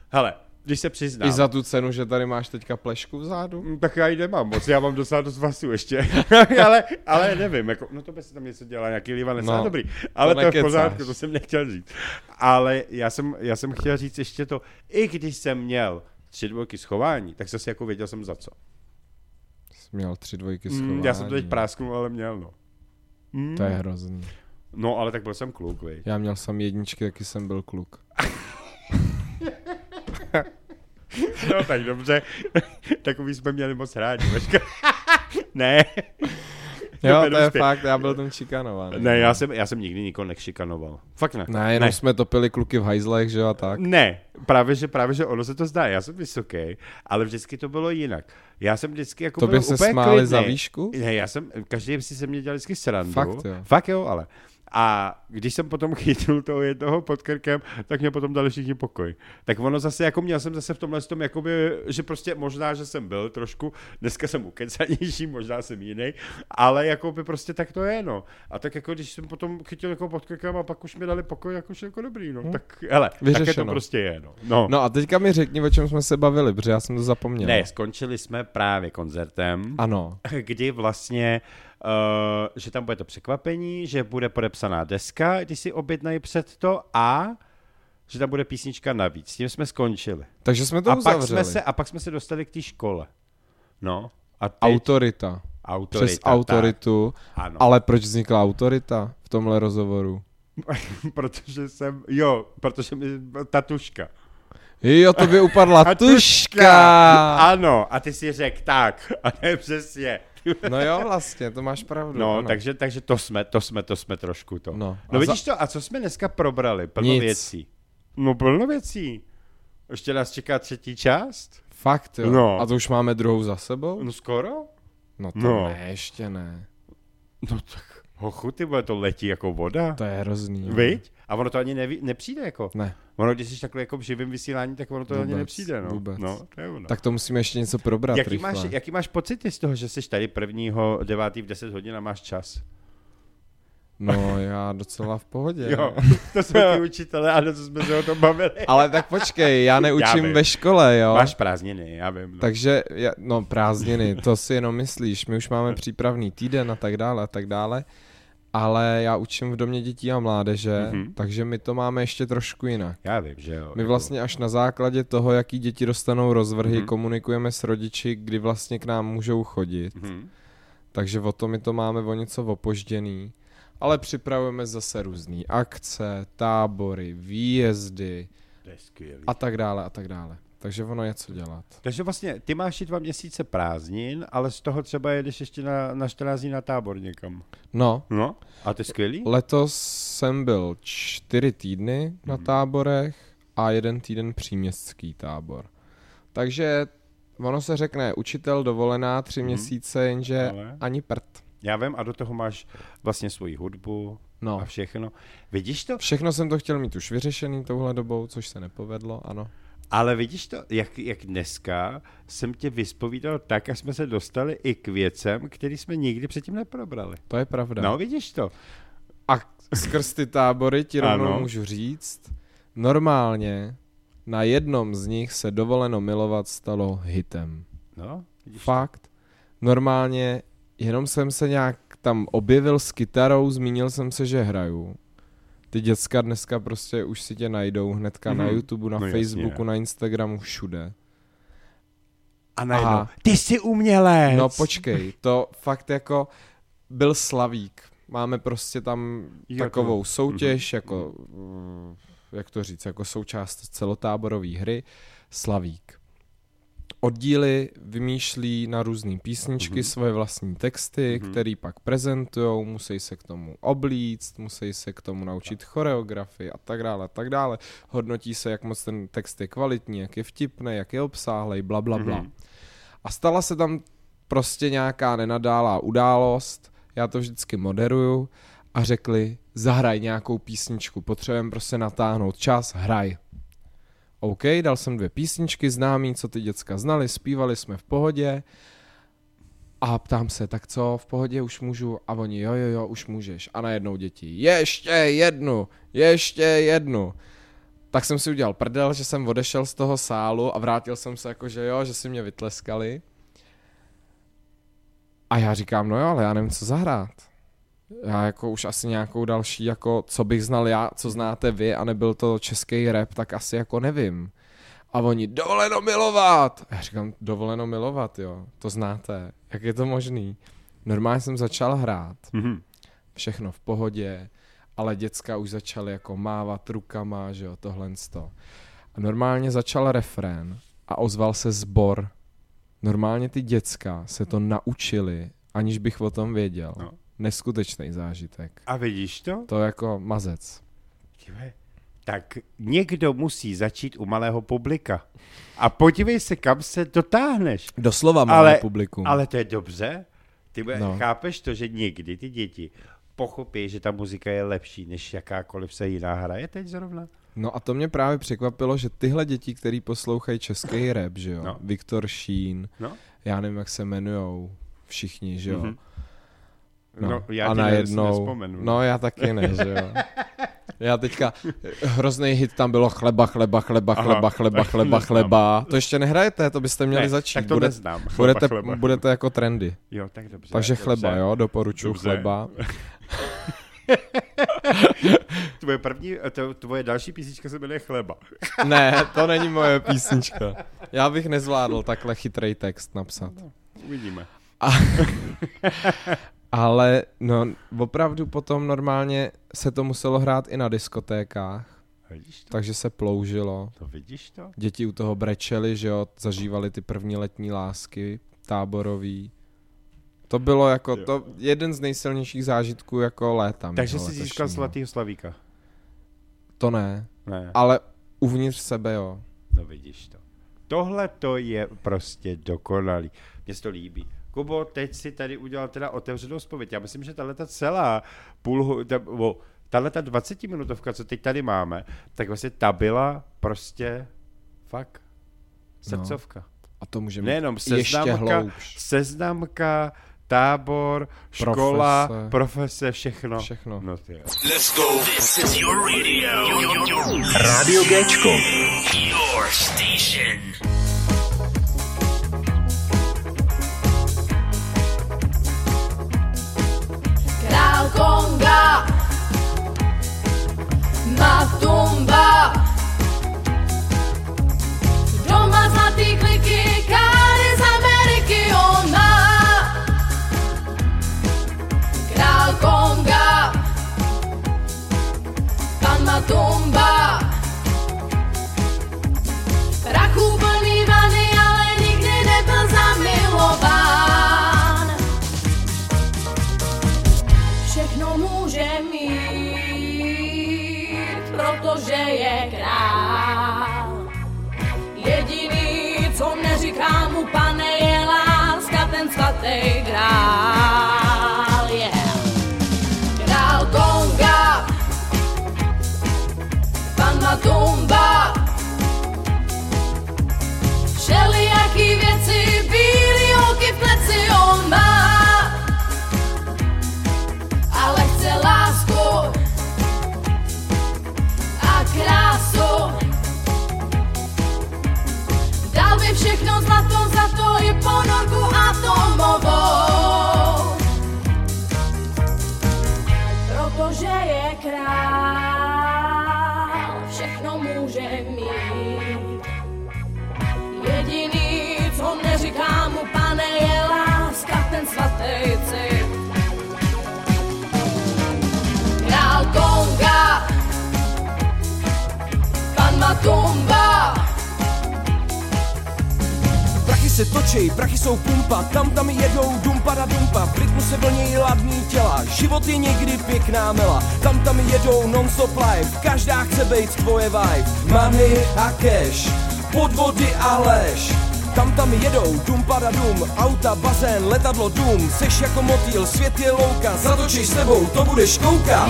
Hele, když se přiznám. I za tu cenu, že tady máš teďka plešku vzadu? Mm, Tak já ji nemám moc, já mám docela dost vlasů ještě. <laughs> ale, ale nevím, jako, no to by se tam něco dělá, nějaký lívanec, No, dobrý. Ale to, to je v pořádku, to jsem nechtěl říct. Ale já jsem, já jsem chtěl říct ještě to, i když jsem měl tři dvojky schování, tak zase jako věděl jsem za co. Měl tři dvojky Mm, schování. já jsem to teď prásknul, ale měl, no. Mm. To je hrozný. No, ale tak byl jsem kluk, vej. Já měl sam jedničky, taky jsem byl kluk. <laughs> No tak dobře, <laughs> takový jsme měli moc rádi. <laughs> Ne. <laughs> Jo, <laughs> to je zpět. fakt, já byl tam šikanovaný. Ne, já jsem, já jsem nikdy nikoho nekšikanoval. Fakt ne. Ne, jenom ne. jsme topili kluky v hajzlech, že jo, a tak. Ne, právě že, právě že ono se to zdá, já jsem vysoký, ale vždycky to bylo jinak. Já jsem vždycky jako To by byl se úplně smáli klidnej. za výšku? Ne, já jsem, každý si se mě dělal vždycky srandu. Fakt jo. Fakt jo, ale. A když jsem potom <laughs> chytil toho jednoho pod krkem, tak mě potom dali všichni pokoj. Tak ono zase, jako měl jsem zase v tomhle tom, jakoby, že prostě možná, že jsem byl trošku, dneska jsem ukecanější, možná jsem jiný, ale jako by prostě tak to je, no. A tak jako když jsem potom chytil jako pod krkem a pak už mi dali pokoj, jako už jako dobrý, no. Tak, hele, také to Hm. Vyřešeno. prostě je, no. no. No a teďka mi řekni, o čem jsme se bavili, protože já jsem to zapomněl. Ne, skončili jsme právě koncertem, Ano. kdy vlastně, uh, že tam bude to překvapení, že bude podepsaná deska, když si objednají před to a že tam bude písnička navíc. S tím jsme skončili. Takže jsme to A pak, uzavřeli. jsme se, a pak jsme se dostali k té škole. No. A teď, Autorita. autorita. Přes autoritu. Tak, ano. Ale proč vznikla autorita v tomhle rozhovoru? <laughs> protože jsem, jo, protože mi tatuška. Jo, to by upadla <laughs> tuška. Ano, a ty si řekl tak. <laughs> A ne přesně. No jo, vlastně, to máš pravdu. No, ano. takže, takže to jsme, to jsme, to jsme trošku to. No. no A vidíš to, a co jsme dneska probrali? Plno Nic. věcí. No plno věcí. Ještě nás čeká třetí část? Fakt, jo. No. A to už máme druhou za sebou? No skoro? No to No. ne, ještě ne. No tak, hochu, ty vole, to letí jako voda. To je hrozný. jo. Viď? A ono to ani neví, nepřijde jako. Ne. Ono, když jsi takhle jako v živém vysílání, tak ono to ani Vůbec, nepřijde, no. vůbec. No, to je ono. Tak to musíme ještě něco probrat jaký, rychle. máš, jaký máš pocity z toho, že jsi tady prvního devátý v 10 hodin a máš čas? No, já docela v pohodě. Jo, <laughs> to jsou ty učitelé, ano, co jsme se o tom bavili. Ale tak počkej, já <laughs> Já neučím vím. ve škole, jo. Máš prázdniny, já vím. No. Takže, já- no prázdniny, to si jenom myslíš, my už máme přípravný týden a tak dále a tak dále, ale já učím v domě dětí a mládeže, Mhm. takže my to máme ještě trošku jinak. Já vím, že jo. My jako- vlastně až na základě toho, jaký děti dostanou rozvrhy, Mhm. komunikujeme s rodiči, kdy vlastně k nám můžou chodit. Mhm. Takže o to my to máme o něco opožděný. Ale připravujeme zase různé akce, tábory, výjezdy a tak dále a tak dále. Takže ono je co dělat. Takže vlastně ty máš i dva měsíce prázdnin, ale z toho třeba jedeš ještě na, na 14 dní na tábor někam. No, No, a to je skvělý? letos jsem byl čtyři týdny na Mhm. táborech a jeden týden příměstský tábor. Takže ono se řekne učitel dovolená tři Mhm. měsíce, jenže Ale? ani prd. Já vím, a do toho máš vlastně svoji hudbu No. a všechno. Vidíš to? Všechno jsem to chtěl mít už vyřešený touhle dobou, což se nepovedlo, ano. Ale vidíš to, jak, jak dneska jsem tě vyspovídal tak, a jsme se dostali i k věcem, který jsme nikdy předtím neprobrali. To je pravda. No, vidíš to. A skrz ty tábory ti rovnou Ano. můžu říct, normálně na jednom z nich se dovoleno milovat stalo hitem. No, vidíš Fakt. Normálně jenom jsem se nějak tam objevil s kytarou, zmínil jsem se, že hraju. Ty děcka dneska prostě už si tě najdou hnedka na Mhm. YouTube, na No jasně. Facebooku, na Instagramu, všude. A najednou, Aha. ty jsi umělec. No počkej, to fakt jako byl Slavík. Máme prostě tam Jako- takovou soutěž, Mhm. jako, jak to říct, jako součást celotáborové hry, Slavík. Oddíly vymýšlí na různé písničky Mhm. svoje vlastní texty, Mhm. které pak prezentují, musí se k tomu oblíct, musí se k tomu naučit choreografii a tak dále, a tak dále. Hodnotí se, jak moc ten text je kvalitní, jak je vtipný, jak je obsáhlej, bla, bla, bla. Mhm. A stala se tam prostě nějaká nenadálá událost, já to vždycky moderuju a řekli, zahraj nějakou písničku, potřebujeme prostě natáhnout čas, hraj. OK, dal jsem dvě písničky známý, co ty děcka znali, zpívali jsme v pohodě a ptám se, tak co, v pohodě už můžu? A oni, jo, jo, jo, už můžeš. A najednou děti, ještě jednu, ještě jednu. Tak jsem si udělal prdel, že jsem odešel z toho sálu a vrátil jsem se jako, že jo, že si mě vytleskali. A já říkám, no jo, ale já nevím, co zahrát. Já jako už asi nějakou další, jako co bych znal já, co znáte vy a nebyl to český rap, tak asi jako nevím. A oni, dovoleno milovat! A já říkám, dovoleno milovat, jo, to znáte. Jak je to možný? Normálně jsem začal hrát, Mhm. všechno v pohodě, ale děcka už začaly jako mávat rukama, že jo, tohle to. A normálně začal refrén a ozval se zbor. Normálně ty děcka se to naučili, aniž bych o tom věděl. No. Neskutečný zážitek. A vidíš to? To jako mazec. Tyve, Tak někdo musí začít u malého publika. A podívej se, kam se dotáhneš. Doslova malé Ale- publikum. Ale to je dobře. Ty no. Chápeš to, že někdy ty děti pochopí, že ta muzika je lepší, než jakákoliv se jiná hraje teď zrovna. No a to mě právě překvapilo, že tyhle děti, který poslouchají český rap, že jo, No. Viktor Šín, No, já nevím, jak se jmenujou všichni, že jo. Mhm. No, no já a najednou, no já taky ne, že jo. Já teďka, hrozný hit tam bylo chleba, chleba, chleba, Aha, chleba, chleba, chleba, chleba. To ještě nehrajete, to byste měli ne, začít. tak to Bude- neznám. Chleba, budete, chleba. budete jako trendy. Jo, tak dobře. Takže dobře. chleba, jo, doporučuji Dobře. chleba. <laughs> Tvoje první, to, tvoje další písnička se jmenuje Chleba. <laughs> Ne, to není moje písnička. Já bych nezvládl takhle chytrý text napsat. Uvidíme. <laughs> Ale no, opravdu potom normálně se to muselo hrát i na diskotékách, Vidíš to? takže se ploužilo. To vidíš to? Děti u toho brečely, že jo, zažívali ty první letní lásky táborový. To bylo jako Jo. to jeden z nejsilnějších zážitků jako léta. Takže jsi získal. Zlatýho Slavíka. To ne, Ne, ale uvnitř sebe jo. no vidíš to. Tohle to je prostě dokonalý. Mně se to líbí. Kubo, teď si tady udělal teda otevřenou zpověď. Já myslím, že tahle ta celá půl, ta, o, tahle ta 20 minutovka, co teď tady máme, tak vlastně ta byla prostě fakt srdcovka. A to můžeme Nejenom ještě seznamka, hloubš. seznamka, tábor, škola, profese, Profese. profese všechno. Všechno. No ty jo. Let's go. This is your radio. Rádio Géčko. Your station. Král Konga Matumba Conga, Matumba, Domas Antigriki. Co neříká mu pane, je láska, ten svatý král. Se točej, prachy jsou pumpa, tam tam jedou dumpa da dumpa, v rytmu se vlnějí ladný těla, život je někdy pěkná mela, tam tam jedou non-stop life, každá chce být tvoje vibe, money a cash, podvody a lež, tam tam jedou, dum pada dum, auta, bazén, letadlo, dům, seš jako motýl, svět je louka, zatočíš s tebou, to budeš koukat.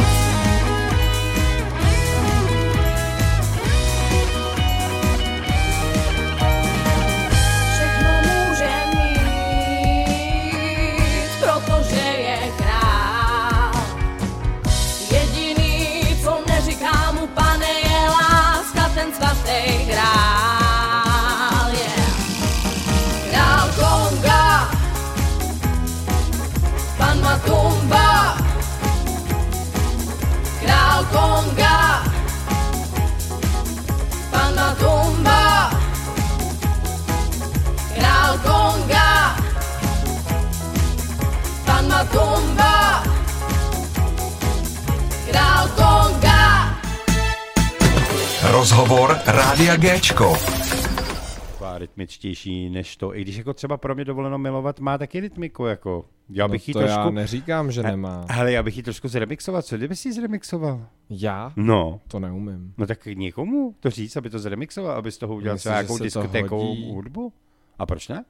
Géčko. Taková rytmičtější než to, i když jako třeba pro mě dovoleno milovat má taky rytmiku, jako. Já bych no jí to trošku... já neříkám, že nemá. Hele, já bych ji trošku zremixoval, co kdyby si ji zremixoval? Já? No, To neumím. no tak někomu to říct, aby to zremixoval, aby z toho udělal nějakou diskotékovou hodí? hudbu? A proč ne?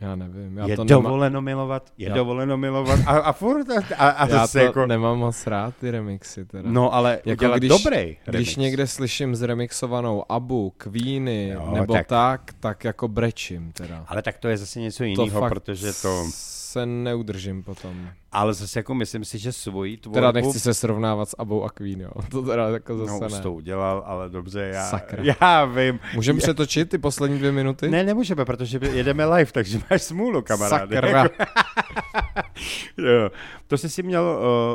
Já nevím. Já je to dovoleno milovat, je Já- dovoleno milovat a, a furt a, a Já to jako... nemám moc rád, ty remixy teda. No ale Jako když- dobrý Když remix. někde slyším zremixovanou Abu, Queeny Jo, nebo tak- tak. tak, jako brečím teda. Ale tak to je zase něco jiného, protože to... se neudržím potom. Ale zase jako myslím si, že svoji tvorbu... Teda nechci se srovnávat s Abou a Queen, jo. <laughs> To teda jako No, zase už ne. to udělal, ale dobře, já, Sakra. <laughs> já vím. Můžeme přetočit ty poslední dvě minuty? Ne, nemůžeme, protože jedeme live, takže máš smůlu, kamaráde. Sakra. <laughs> jo. To jsi si měl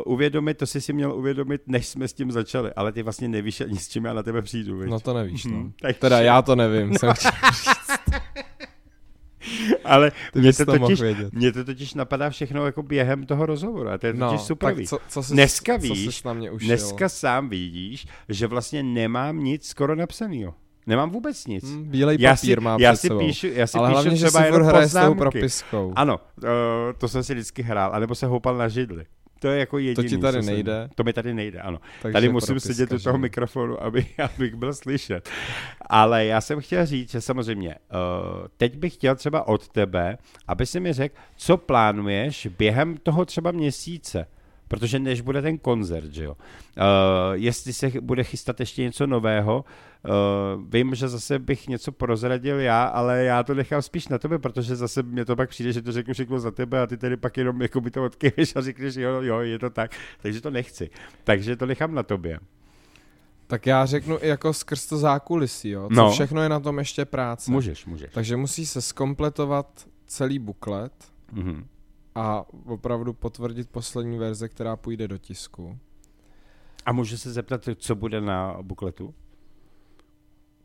uh, uvědomit, to jsi si měl uvědomit, než jsme s tím začali, ale ty vlastně nevíš ani s čím já na tebe přijdu, viď? No to nevíš, no. Hm, takže- Teda já to nevím. Jsem chtěl... <laughs> Ale Ty mě to, to totiž, mě to totiž napadá všechno jako během toho rozhovoru a to je No, totiž super. tak co, co jsi, Dneska co víš, na mě ušil? Dneska sám vidíš, že vlastně nemám nic skoro napsanýho. Nemám vůbec nic. Hm, bílej já papír si, má já si sebou. píšu, já si Ale píšu hlavně, že třeba si furt jenom hraje s tou poznámky. propiskou. Ano, uh, to jsem si vždycky hrál, anebo se houpal na židli. To je jako jediný. ti tady jsem- nejde? To mi tady nejde, ano. Takže tady musím propiska, sedět u toho mikrofonu, aby, <laughs> abych byl slyšet. Ale já jsem chtěl říct, že samozřejmě, uh, teď bych chtěl třeba od tebe, aby si mi řekl, co plánuješ během toho třeba měsíce. Protože než bude ten koncert, že jo. Uh, jestli se bude chystat ještě něco nového, uh, vím, že zase bych něco prozradil já, ale já to nechám spíš na tebe, protože zase mě to pak přijde, že to řeknu všechno za tebe a ty tedy pak jenom jako by to odkyvíš a řekneš, jo, jo, je to tak. Takže to nechci. Takže to nechám na tobě. Tak já řeknu i jako skrz to zákulisí, jo. Co No. všechno je na tom ještě práce. Můžeš, můžeš. Takže musí se skompletovat celý buklet Mhm. A opravdu potvrdit poslední verze, která půjde do tisku. A můžu se zeptat, co bude na bukletu?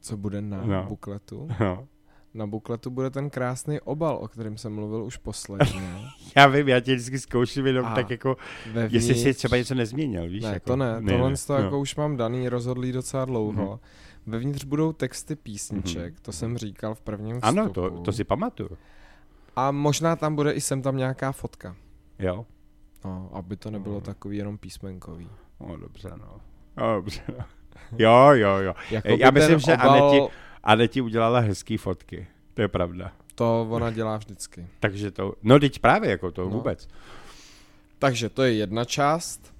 Co bude na No. bukletu? No. Na bukletu bude ten krásný obal, o kterém jsem mluvil už posledně. <laughs> Já vím, já tě vždycky zkouším jenom A tak jako, Vevnitř... jestli si třeba něco nezměnil, víš? Ne, jako, to ne, tohle to no. jako už mám daný, rozhodlý docela dlouho. Mhm. Vevnitř budou texty písniček, to jsem říkal v prvním vstupu. Ano, to, to si pamatuju. A možná tam bude i sem tam nějaká fotka. Jo? No, aby to nebylo Mhm. takový jenom písmenkový. No, dobře, no. no dobře, no. Jo, jo, jo. Jakoby Já myslím, že obal, Aneti, Aneti udělala hezký fotky. To je pravda. To ona dělá vždycky. Takže to, no teď právě jako to No. vůbec. Takže to je jedna část.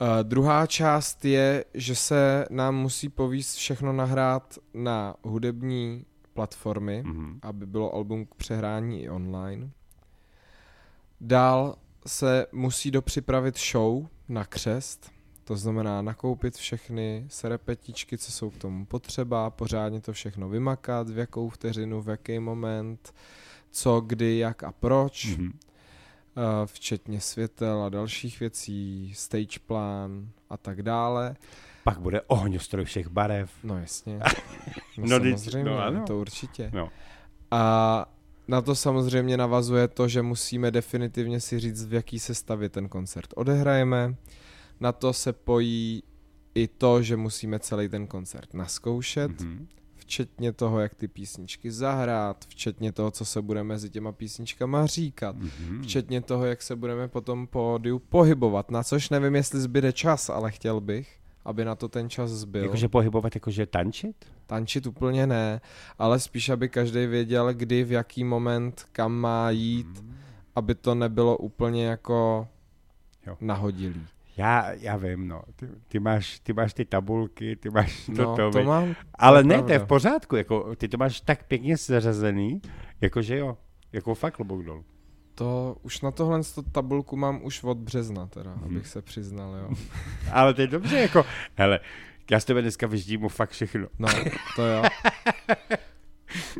Uh, druhá část je, že se nám musí povíst všechno nahrát na hudební platformy, Mhm. aby bylo album k přehrání i online. Dál se musí dopřipravit show na křest, to znamená nakoupit všechny serepetičky, co jsou k tomu potřeba, pořádně to všechno vymakat, v jakou vteřinu, v jaký moment, co, kdy, jak a proč, Mhm. eh, včetně světel a dalších věcí, stage plán a tak dále. Pak bude ohňostroj všech barev. No jasně. <laughs> No, No, samozřejmě, no ano. to určitě. No. A na to samozřejmě navazuje to, že musíme definitivně si říct, v jaký sestavě ten koncert odehrajeme. Na to se pojí i to, že musíme celý ten koncert naskoušet, Mhm. včetně toho, jak ty písničky zahrát, včetně toho, co se bude mezi těma písničkama říkat, Mhm. včetně toho, jak se budeme potom po pódiu pohybovat, na což nevím, jestli zbyde čas, ale chtěl bych, aby na to ten čas zbyl. Jakože pohybovat, jakože tančit? Tančit úplně ne, ale spíš, aby každý věděl, kdy, v jaký moment, kam má jít, Hmm. aby to nebylo úplně jako Jo. nahodilý. Já, já vím, no. Ty, ty, máš, ty máš ty tabulky, ty máš to, No, to, to mám, Ale to ne, to je v pořádku, jako, ty to máš tak pěkně zařazený, jakože jo, jako fakt klobouk dolů. To už na tohle to tabulku mám už od března teda, Mhm. abych se přiznal, jo. <laughs> Ale to je dobře, jako, hele, já z tebe dneska vyždím mu fakt všechno. No, to jo.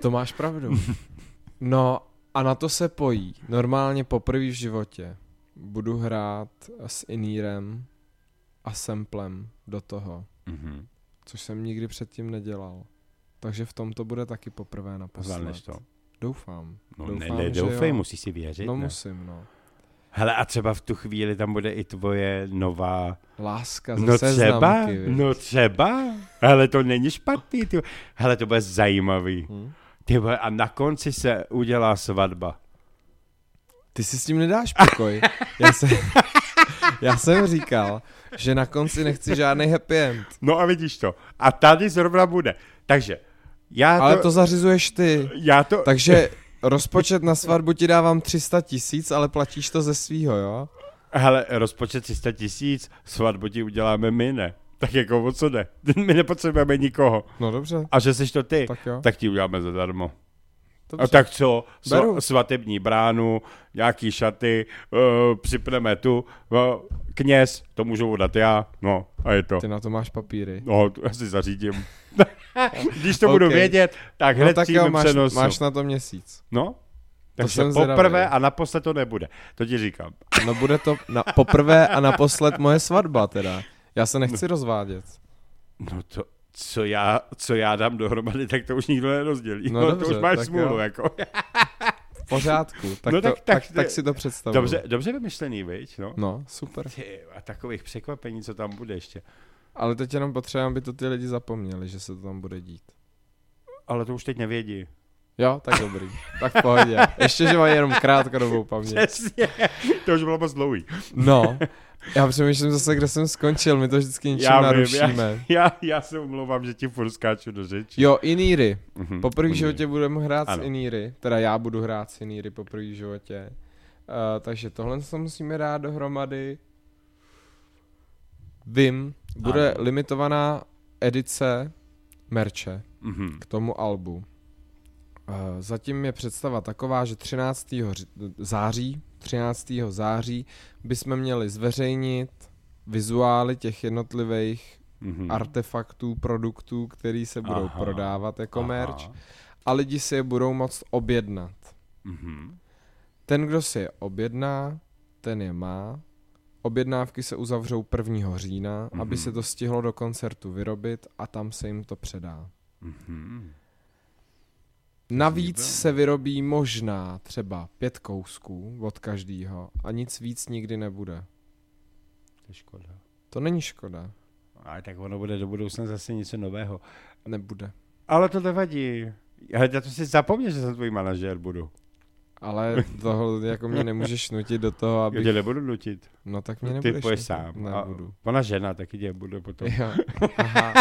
To máš pravdu. No a na to se pojí. Normálně poprvé v životě budu hrát s inírem a samplem do toho, Mhm. což jsem nikdy předtím nedělal. Takže v tom to bude taky poprvé naposled. Zvládneš to. Doufám. No Doufám, ne, ne, že doufej, jo. musíš si věřit, No ne? musím, no. Hele, a třeba v tu chvíli tam bude i tvoje nová... Láska ze No třeba, no třeba. Hele, to není špatný, ty. Hele, to bude zajímavý. Hm? Ty a na konci se udělá svatba. Ty si s tím nedáš pokoj. Já jsem, <laughs> já jsem říkal, že na konci nechci žádný happy end. No a vidíš to. A tady zrovna bude. Takže, já Ale to... to zařizuješ ty. Já to... Takže rozpočet na svatbu ti dávám 300 tisíc, ale platíš to ze svýho, jo? Hele, rozpočet 300 tisíc, svatbu ti uděláme my, ne? Tak jako o co jde? <laughs> My nepotřebujeme nikoho. No dobře, A že jsi to ty, tak jo. tak ti uděláme zadarmo. Dobře. A tak co? Beru. Sva, svatební bránu, nějaký šaty, uh, připneme tu, uh, kněz, to můžu udat já, no a je to. Ty na to máš papíry. No, to asi zařídím. <laughs> Když to budu Ok. vědět, tak No hned tak přijmem jo, máš, přenosu. máš na to měsíc. No, takže jsem poprvé zvědavý. a naposled to nebude. To ti říkám. No bude to na, poprvé a naposled moje svatba teda. Já se nechci rozvádět. No to, co já, co já dám dohromady, tak to už nikdo nerozdělí. No <laughs> No, to dobře, už máš smůlu, jako. V pořádku. <laughs> Tak, No to, tak- tak, tak- tak, tak si to představuji. Dobře, dobře vymyšlený, viď? No. No, super. Ty, a takových překvapení, co tam bude ještě. Ale teď jenom potřebujeme, aby to ty lidi zapomněli, že se to tam bude dít. Ale to už teď nevědí. Jo, tak dobrý. Tak v pohodě. Ještě, že mají jenom krátkodobou paměť. Přesně, to už bylo moc dlouhý. No, já přemýšlím zase, kde jsem skončil. My to vždycky něčím Já vím, narušíme. Já, já se omlouvám, že ti furt skáču do řeči. Jo, Iníry. Mhm, Poprvé v oni- životě budeme hrát Ano. s Iníry. Teda já budu hrát s Iníry poprvé v životě. Uh, takže tohle to musíme dát dohromady. Vím, bude Ano. limitovaná edice merče Mhm. k tomu albu. Uh, zatím je představa taková, že 13. ři- září, 13. září bychom měli zveřejnit vizuály těch jednotlivých Mhm. artefaktů, produktů, který se budou Aha. prodávat jako Aha. merch a lidi si je budou moct objednat. Mhm. Ten, kdo si je objedná, ten je má. Objednávky se uzavřou 1. října, mm-hmm. aby Mhm. se to stihlo do koncertu vyrobit a tam se jim to předá. Mhm. Navíc se vyrobí možná třeba pět kousků od každého a nic víc nikdy nebude. To je škoda. To není škoda. Ale tak ono bude do budoucna zase něco nového. Nebude. Ale to nevadí. Ale já to si zapomněl, že jsem tvůj manažer budu. Ale toho jako mě nemůžeš nutit do toho, Já aby... tě nebudu nutit. No tak mě Ty nebudeš pojď nutit. sám. A Nebudu. ona žena, taky tě bude potom. Jo. <laughs> Aha.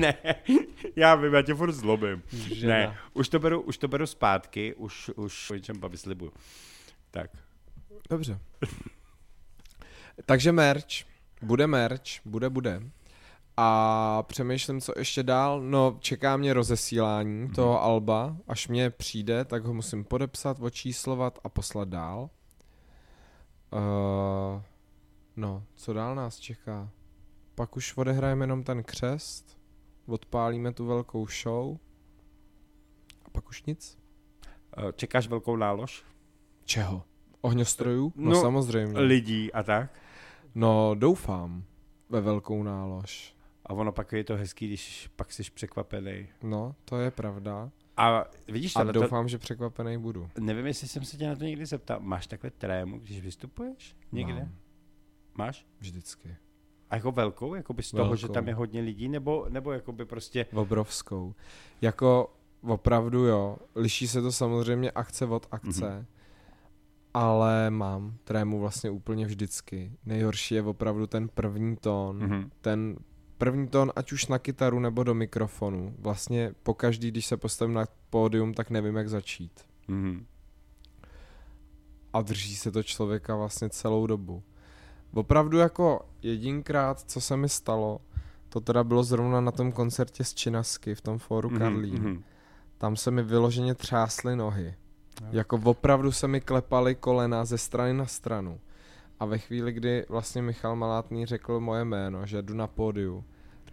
<laughs> ne, já vím, já tě furt zlobím. Žena. Ne, už to beru, už to beru zpátky, už, už o něčem vyslibuju. Tak. Dobře. Takže merch. Bude merch. Bude, bude. A přemýšlím, co ještě dál. No, čeká mě rozesílání Mhm. toho alba. Až mě přijde, tak ho musím podepsat, očíslovat a poslat dál. Uh, no, co dál nás čeká? Pak už odehrajeme jenom ten křest, odpálíme tu velkou show a pak už nic. Eh, Čekáš velkou nálož? Čeho? Ohňostrojů? No, No, samozřejmě. Lidí a tak? No, doufám ve velkou nálož. A ono pak je to hezký, když pak jsi překvapený. No, to je pravda. A vidíš, A ale to, doufám, že překvapený budu. nevím, jestli jsem se tě na to někdy zeptal. Máš takhle trému, když vystupuješ? Někde? Mám, Máš? vždycky. A jako velkou? Jakoby z toho, že Velkou. tam je hodně lidí? Nebo, nebo jakoby prostě... Obrovskou. Jako opravdu jo, liší se to samozřejmě akce od akce, Mhm. ale mám trému vlastně úplně vždycky. Nejhorší je opravdu ten první tón. Mhm. Ten první tón, ať už na kytaru nebo do mikrofonu. Vlastně pokaždý, když se postavím na pódium, tak nevím, jak začít. Mhm. A drží se to člověka vlastně celou dobu. Opravdu jako jedinkrát, co se mi stalo, to teda bylo zrovna na tom koncertě z Činasky v tom fóru Mhm, Karlín. mhm. Tam se mi vyloženě třásly nohy. Jako opravdu se mi klepaly kolena ze strany na stranu. A ve chvíli, kdy vlastně Michal Malátný řekl moje jméno, že jdu na pódiu,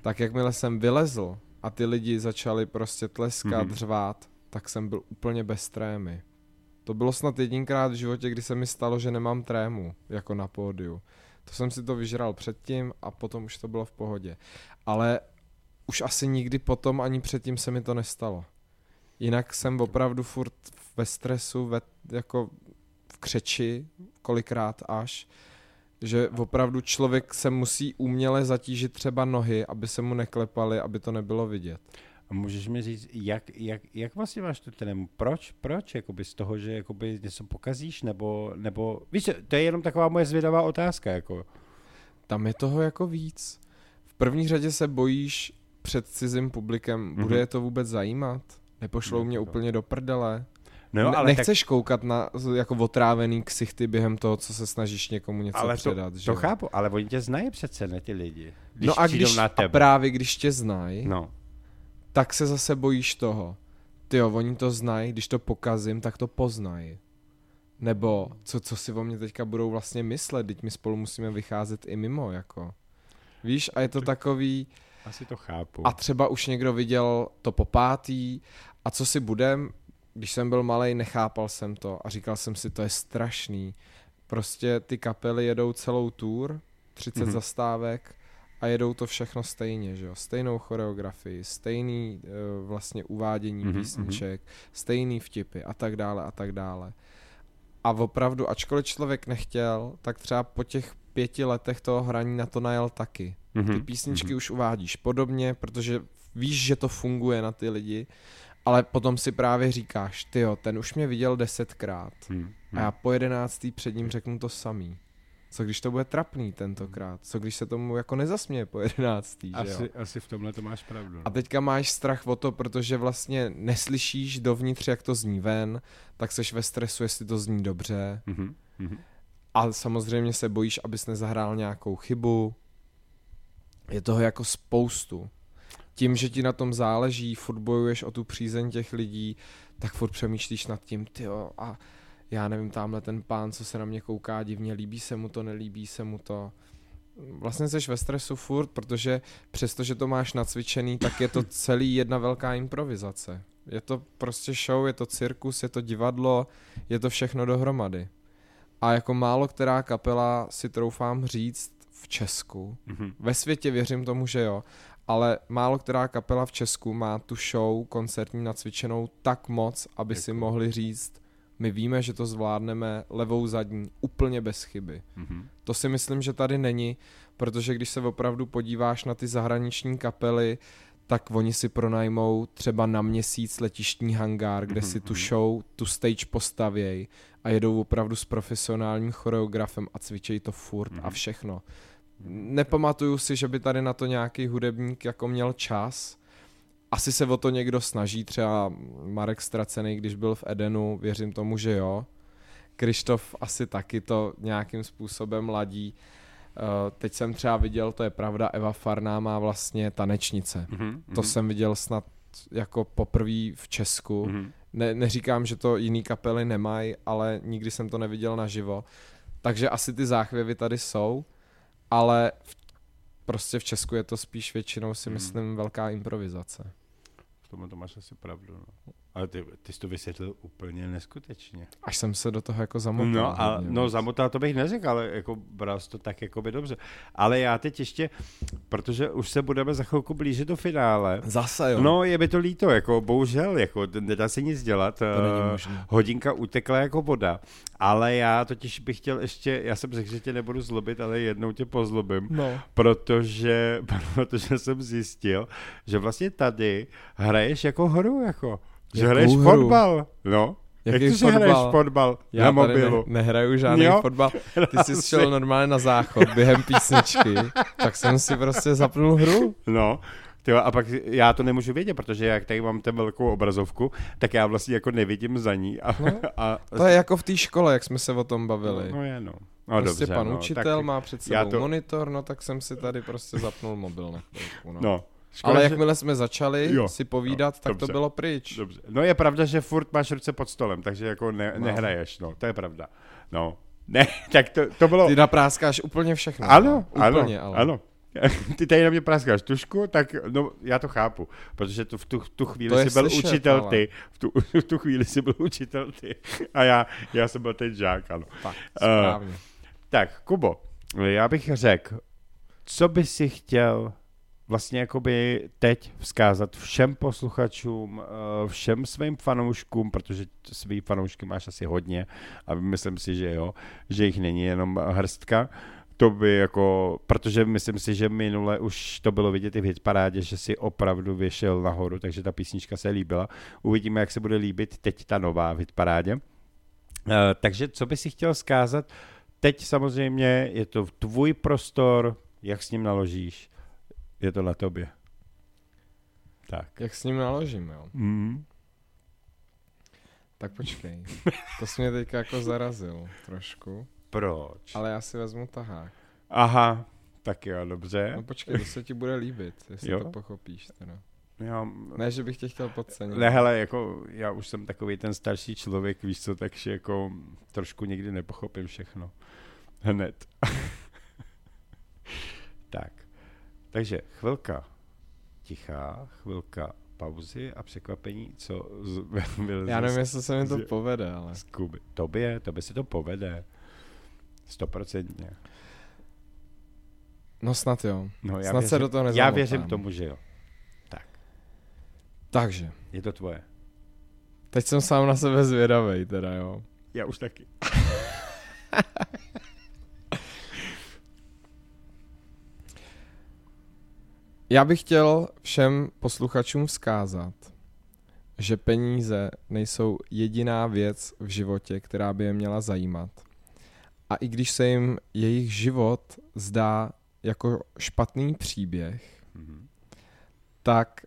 tak jakmile jsem vylezl a ty lidi začali prostě tleskat, Mhm. mm-hmm. řvát, tak jsem byl úplně bez trémy. To bylo snad jedinkrát v životě, kdy se mi stalo, že nemám trému, jako na pódiu. To jsem si to vyžral předtím a potom už to bylo v pohodě. Ale už asi nikdy potom ani předtím se mi to nestalo. Jinak jsem opravdu furt ve stresu, ve, jako v křeči, kolikrát až, že opravdu člověk se musí uměle zatížit třeba nohy, aby se mu neklepaly, aby to nebylo vidět. A můžeš mi říct, jak, jak, jak vlastně máš tu trému? Proč? Proč? Jakoby z toho, že jakoby něco pokazíš? Nebo, nebo víš, to je jenom taková moje zvědavá otázka. Jako. Tam je toho jako víc. V první řadě se bojíš před cizím publikem, bude Mhm. je to vůbec zajímat? Nepošlou mě úplně do prdele? No, Ne- ale Nechceš koukat na jako otrávený ksichty během toho, co se snažíš někomu něco tak, ale předat, to, že to jo? chápu, ale oni tě znají přece, ne ty lidi. Když no a když na a tebe. právě když tě znají, No, tak se zase bojíš toho. Ty jo, oni to znají, když to pokazím, tak to poznají. Nebo co, co si o mě teďka budou vlastně myslet, teď my spolu musíme vycházet i mimo, jako. Víš, a je to takový, asi to chápu. a třeba už někdo viděl to po pátý, a co si budem, když jsem byl malý, nechápal jsem to a říkal jsem si, to je strašný. Prostě ty kapely jedou celou tour, 30 Mhm. mm-hmm. zastávek a jedou to všechno stejně, že jo? Stejnou choreografii, stejný uh, vlastně uvádění Mhm, mm-hmm. písniček, stejný vtipy a tak dále a tak dále. A opravdu, ačkoliv člověk nechtěl, tak třeba po těch pěti letech toho hraní na to najel taky. Ty Mhm, písničky mhm. už uvádíš podobně, protože víš, že to funguje na ty lidi, ale potom si právě říkáš, ty jo, ten už mě viděl desetkrát Hm, a já po jedenáctý před ním řeknu to samý. Co když to bude trapný tentokrát? Co když se tomu jako nezasměje po jedenáctý, že jo? asi, asi v tomhle to máš pravdu. no. A teďka máš strach o to, protože vlastně neslyšíš dovnitř, jak to zní ven, tak seš ve stresu, jestli to zní dobře. Mhm, mhm. A samozřejmě se bojíš, abys nezahrál nějakou chybu. Je toho jako spoustu. Tím, že ti na tom záleží, furt bojuješ o tu přízeň těch lidí, tak furt přemýšlíš nad tím, ty a já nevím, tamhle ten pán, co se na mě kouká divně, líbí se mu to, nelíbí se mu to. Vlastně jsi ve stresu furt, protože přestože to máš nacvičený, tak je to celý jedna velká improvizace. Je to prostě show, je to cirkus, je to divadlo, je to všechno dohromady. A jako málo která kapela si troufám říct v Česku, Mhm. ve světě věřím tomu, že jo, ale málo která kapela v Česku má tu show koncertní nacvičenou tak moc, aby si Jako. mohli říct, my víme, že to zvládneme levou zadní úplně bez chyby. Mhm. To si myslím, že tady není, protože když se opravdu podíváš na ty zahraniční kapely, tak oni si pronajmou třeba na měsíc letištní hangár, kde si tu show, tu stage postavějí a jedou opravdu s profesionálním choreografem a cvičejí to furt a všechno. Nepamatuju si, že by tady na to nějaký hudebník jako měl čas. Asi se o to někdo snaží, třeba Marek Stracený, když byl v Edenu, věřím tomu, že jo. Krištof asi taky to nějakým způsobem ladí. Uh, teď jsem třeba viděl, to je pravda, Eva Farná má vlastně tanečnice. Mhm, To jsem viděl snad jako poprvé v Česku. Mhm. Ne, neříkám, že to jiný kapely nemají, ale nikdy jsem to neviděl naživo. Takže asi ty záchvěvy tady jsou, ale v, prostě v Česku je to spíš většinou si Mhm. myslím velká improvizace. V tomhle to máš asi pravdu. No. Ale ty, ty jsi to vysvětlil úplně neskutečně. Až jsem se do toho jako zamotal. No, a, no zamotal to bych neřekl, ale jako bral to tak jako by dobře. Ale já teď ještě, protože už se budeme za chvilku blížit do finále, Zase jo. No, je mi to líto, jako bohužel, jako nedá se nic dělat. To není eh, možné. Hodinka utekla jako voda, ale já totiž bych chtěl ještě, já jsem řekl, že tě nebudu zlobit, ale jednou tě pozlobím, No. protože, <laughs> protože jsem zjistil, že vlastně tady hraješ jako hru, jako, že Jakou hraješ hru? fotbal, no. Jak Jaký to, že hraješ fotbal Já na mobilu? Ne, nehraju žádný Jo? fotbal. <laughs> Ty jsi Asi. šel normálně na záchod během písničky, tak jsem si prostě zapnul hru. No, tyjo, a pak já to nemůžu vědět, protože jak tady mám ten velkou obrazovku, tak já vlastně jako nevidím za ní. A, No, a, To je jako v té škole, jak jsme se o tom bavili. No je no. No prostě dobře, pan no, učitel tak, má před já sebou to- monitor, no tak jsem si tady prostě zapnul mobil na chvilku. No. No, škoda, Ale že- jakmile jsme začali Jo, si povídat, jo, tak to dobře. bylo pryč. Dobře. No je pravda, že furt máš ruce pod stolem, takže jako ne, No. nehraješ, no, to je pravda. No, <laughs> ne, tak to, to bylo... Ty napráskáš úplně všechno. Ano, no. úplně, ano, ale. ano. <laughs> Ty tady na mě práskáš tušku, tak no, já to chápu, protože tu, v tu, tu chvíli To jsi byl slyšet, učitel ale. ty, v tu, <laughs> v tu chvíli jsi byl učitel ty a já, já jsem byl ten žák, ano. Tak, Eh, správně. Tak, Kubo, já bych řekl, co by si chtěl vlastně jakoby teď vzkázat všem posluchačům, eh, všem svým fanouškům, protože svý fanoušky máš asi hodně a myslím si, že jo, že jich není jenom hrstka, to by jako, protože myslím si, že minule už to bylo vidět i v hitparádě, že si opravdu vyšel nahoru, takže ta písnička se líbila. Uvidíme, jak se bude líbit teď ta nová v hitparádě. Eh, takže co by si chtěl zkázat? Teď samozřejmě je to tvůj prostor, jak s ním naložíš, je to na tobě. Tak. Jak s ním naložím, jo? Mm. Tak počkej. To jsi mě teďka jako zarazil trošku. Proč? Ale já si vezmu tahák. Aha, tak jo, dobře. No počkej, to se ti bude líbit, jestli Jo? to pochopíš teda. Já, Ne, že bych tě chtěl podcenit. ne, hele, jako já už jsem takový ten starší člověk, víš co, takže jako trošku někdy nepochopím všechno. Hned. <laughs> tak. Takže chvilka tichá, chvilka pauzy a překvapení, co z, <laughs> byl Já nevím, jestli se mi to povede, ale... z Kuby. Tobě, tobě se to povede. Stoprocentně. No snad jo. No, já Snad věřím, se do toho Já nezamotám. věřím tomu, že jo. Tak, Takže, je to tvoje. teď jsem sám na sebe zvědavej teda, jo. Já už taky. <laughs> Já bych chtěl všem posluchačům vzkázat, že peníze nejsou jediná věc v životě, která by je měla zajímat. A i když se jim jejich život zdá jako špatný příběh, Mhm. tak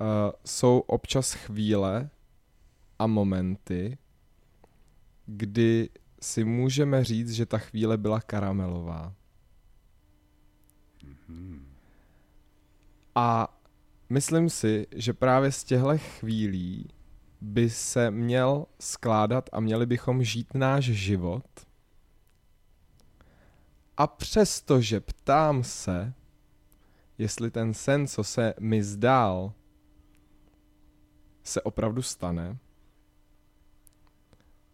uh, jsou občas chvíle a momenty, kdy si můžeme říct, že ta chvíle byla karamelová. A myslím si, že právě z těchto chvílí by se měl skládat a měli bychom žít náš život. A přestože ptám se, jestli ten sen, co se mi zdál, se opravdu stane,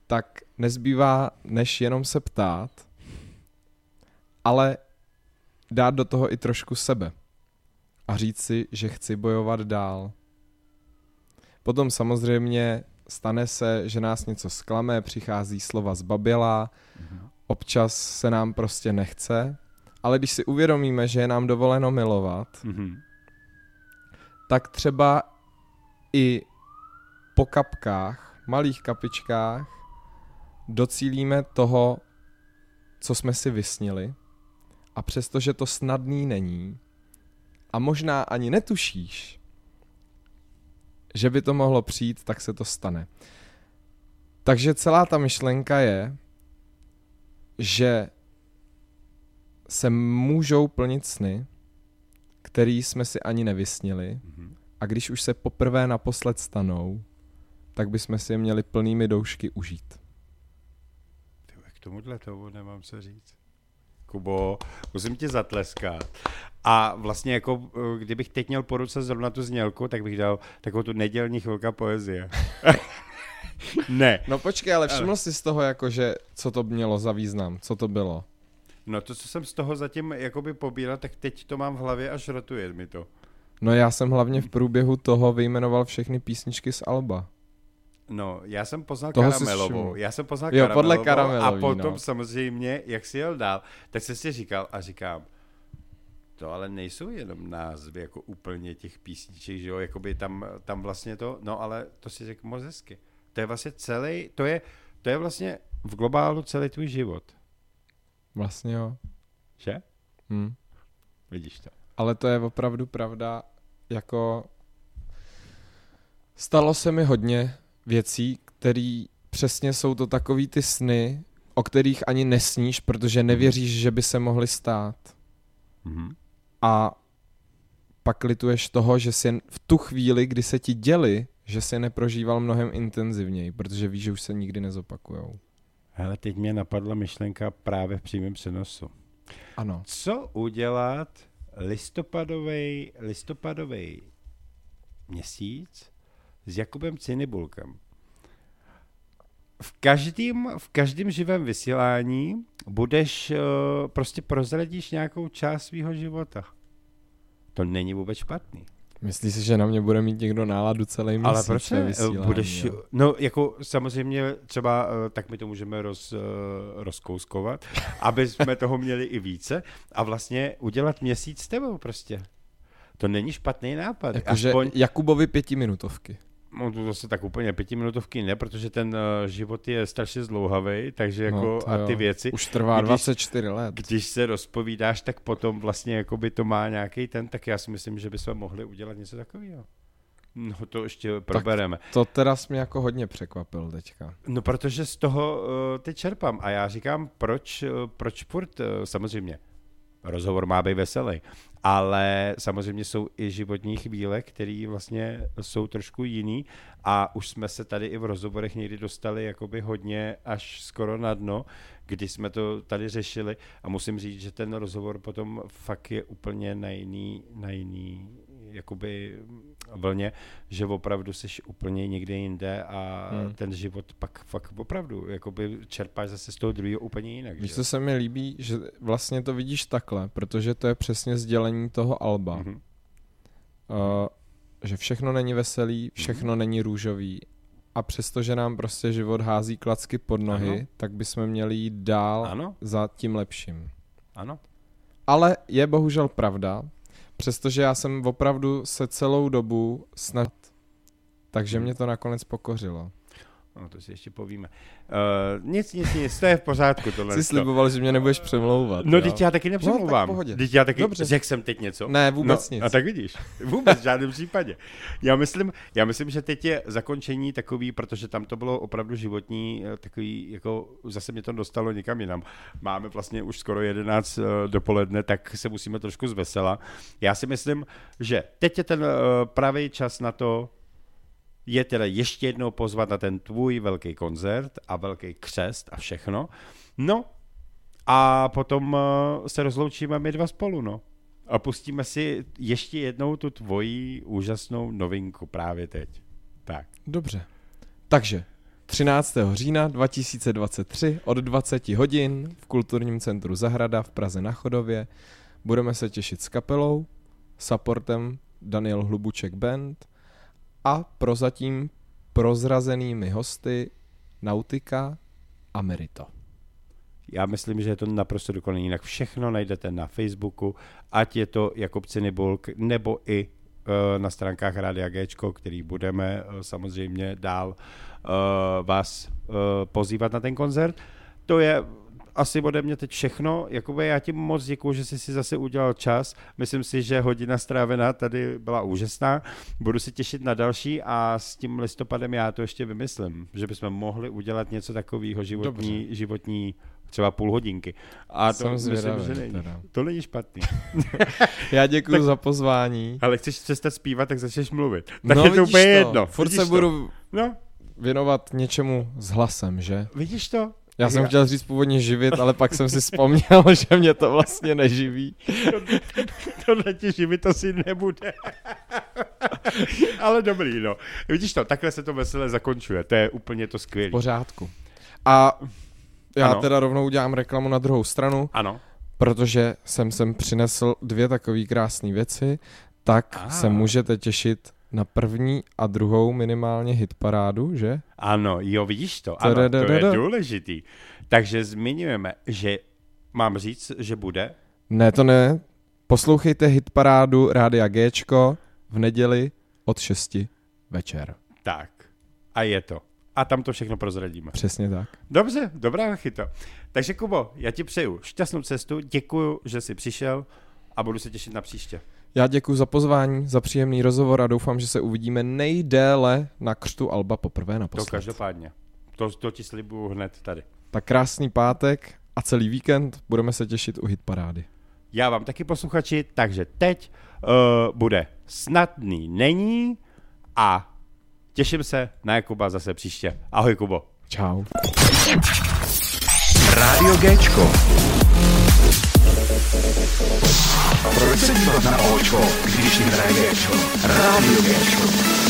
tak nezbývá, než jenom se ptát, ale dát do toho i trošku sebe a říct si, že chci bojovat dál. Potom samozřejmě stane se, že nás něco zklame, přichází slova zbabělá, občas se nám prostě nechce, ale když si uvědomíme, že je nám dovoleno milovat, Mhm. tak třeba i po kapkách, malých kapičkách, docílíme toho, co jsme si vysnili. A přestože to snadný není, a možná ani netušíš, že by to mohlo přijít, tak se to stane. Takže celá ta myšlenka je, že se můžou plnit sny, který jsme si ani nevysnili, Mhm. a když už se poprvé naposled stanou, tak bychom si je měli plnými doušky užít. Ty, K tomuhle tomu nemám co říct. Kubo, musím ti zatleskat. A vlastně jako, eh, kdybych teď měl po ruce zrovna tu znělku, tak bych dal takovou tu nedělní chvilka poezie. <laughs> ne. No počkej, ale všiml jsi z toho, jako, že co to mělo za význam, co to bylo? No to, co jsem z toho zatím jakoby pobíral, tak teď to mám v hlavě a šrotuje mi to. No já jsem hlavně v průběhu toho vyjmenoval všechny písničky z Alba. No, já jsem poznal Toho Karamelovou. Já jsem poznal Jo, podle Karamelovou a potom no. samozřejmě, jak si jel dál, tak jsem si říkal a říkám, to ale nejsou jenom názvy jako úplně těch písniček, že jo, jakoby tam, tam vlastně to, no ale to si řekl moc hezky. To je vlastně celý, to je, to je vlastně v globálu celý tvůj život, Vlastně jo. že? Hm. Vidíš to. Ale to je opravdu pravda, jako stalo se mi hodně věcí, které přesně jsou to takový ty sny, o kterých ani nesníš, protože nevěříš, že by se mohly stát. Mhm. A pak lituješ toho, že si v tu chvíli, kdy se ti děli, že si neprožíval mnohem intenzivněji, protože víš, že už se nikdy nezopakujou. Hele, teď mě napadla myšlenka právě v přímém přenosu. Ano. Co udělat listopadový listopadový měsíc s Jakubem Cinibulkem? V každém, v každém živém vysílání budeš, eh, prostě prozradíš nějakou část svého života. To není vůbec špatný. Myslíš si, že na mě bude mít někdo náladu celý měsíc? Ale proč ne? Budeš, jo? no jako samozřejmě třeba, eh, tak my to můžeme roz, eh, rozkouskovat, <laughs> aby jsme toho měli i více a vlastně udělat měsíc s tebou prostě. To není špatný nápad. Jakože Aspoň, Jakubovi pětiminutovky. No to zase tak úplně pětiminutovky ne, protože ten uh, život je strašně zdlouhavý, takže jako No, a ty jo. věci, Už trvá Když- 24 let. když se rozpovídáš, tak potom vlastně jakoby to má nějaký ten, tak já si myslím, že bychom mohli udělat něco takového. No to ještě probereme. To teda jsi mě jako hodně překvapil teďka. No, protože z toho uh, teď čerpám a já říkám, proč, uh, proč furt, uh, samozřejmě, rozhovor má být veselý, ale samozřejmě jsou i životní chvíle, které vlastně jsou trošku jiný. A už jsme se tady i v rozhovorech někdy dostali jakoby hodně až skoro na dno, kdy jsme to tady řešili. A musím říct, že ten rozhovor potom fakt je úplně na jiný, na jiný jakoby vlně, že opravdu jsi úplně někde jinde a Hmm. hmm. ten život pak fakt opravdu jakoby čerpáš zase z toho druhého úplně jinak. Víš, že? co se mi líbí, že vlastně to vidíš takhle, protože to je přesně sdělení toho Alba. Mhm. Uh, že všechno není veselý, všechno není růžový a přestože nám prostě život hází klacky pod nohy, Ano. tak bychom měli jít dál Ano, za tím lepším. ano. Ale je bohužel pravda, přestože já jsem opravdu se celou dobu snad, takže Hmm. mě to nakonec pokořilo. No, to si ještě povíme. Uh, nic, nic, nic, to je v pořádku tohle. Jsi sliboval, že mě nebudeš přemlouvat. No, teď já taky No, tak nepřemlouvám. v pohodě. Teď já taky, Dobře. řekl jsem teď něco. Ne, vůbec no, nic. A tak vidíš, vůbec v žádném případě. Já myslím, já myslím, že teď je zakončení takový, protože tam to bylo opravdu životní, eh, takový, jako zase mě to dostalo někam jinam. Máme vlastně už skoro 11 eh, dopoledne, tak se musíme trošku zvesela. Já si myslím, že teď je ten eh, pravý čas na to, je teda ještě jednou pozvat na ten tvůj velký koncert a velký křest a všechno. No a potom uh, se rozloučíme my dva spolu, no. A pustíme si ještě jednou tu tvoji úžasnou novinku právě teď. Tak. Dobře. Takže 13. října 2023 od 20 hodin v Kulturním centru Zahrada v Praze na Chodově budeme se těšit s kapelou, supportem Daniel Hlubuček Band a prozatím prozrazenými hosty Nautika a Merito. Já myslím, že je to naprosto dokonalý. Jinak všechno najdete na Facebooku, ať je to Jakub Cinibulk, nebo i eh, na stránkách Rádia Gčko, který budeme eh, samozřejmě dál eh, vás pozývat na ten koncert. To je asi ode mě teď všechno. Jakoby já ti moc děkuji, že jsi si zase udělal čas. Myslím si, že hodina strávená tady byla úžasná. Budu se těšit na další a s tím listopadem já to ještě vymyslím, že bychom mohli udělat něco takového životní, životní třeba půl hodinky. A to Jsem myslím, zvědavý že není. teda. To není špatný. <laughs> Já děkuji Tak- za pozvání. Ale chceš přestat zpívat, tak začneš mluvit. <laughs> Tak no, je to úplně jedno. Furt Vidíš se to? budu No, věnovat něčemu s hlasem, že? vidíš to? Já jsem chtěl říct původně živit, ale pak jsem si vzpomněl, <laughs> že mě to vlastně neživí. Tohle ti živit to si nebude. Ale dobrý, no. Vidíš to, takhle se to veselé zakončuje. To je úplně to skvělé. pořádku. A já Ano. teda rovnou udělám reklamu na druhou stranu, Ano. protože jsem sem přinesl dvě takové krásné věci, tak Ah. se můžete těšit na první a druhou minimálně hitparádu, že? Ano, jo, vidíš to. Ano, to je důležitý. Takže zmiňujeme, že mám říct, že bude Ne, to ne. Poslouchejte hitparádu Rádia Gčko v neděli od 6 večer. tak. A je to a tam to všechno prozradíme. Přesně tak. Dobře, dobrá chyta. Takže Kubo, já ti přeju šťastnou cestu, děkuju, že jsi přišel a budu se těšit na příště. Já děkuji za pozvání, za příjemný rozhovor a doufám, že se uvidíme nejdéle na křtu Alba poprvé To naposled. každopádně. To, to ti slibuju hned tady. Tak krásný pátek a celý víkend budeme se těšit u hitparády. Já vám taky posluchači, takže teď uh, bude snadný není a těším se na Jakuba zase příště. Ahoj Kubo. Čau. Rádio Géčko. Proč se dívat na Očko, když jim hraje Géčko? Rádio Géčko.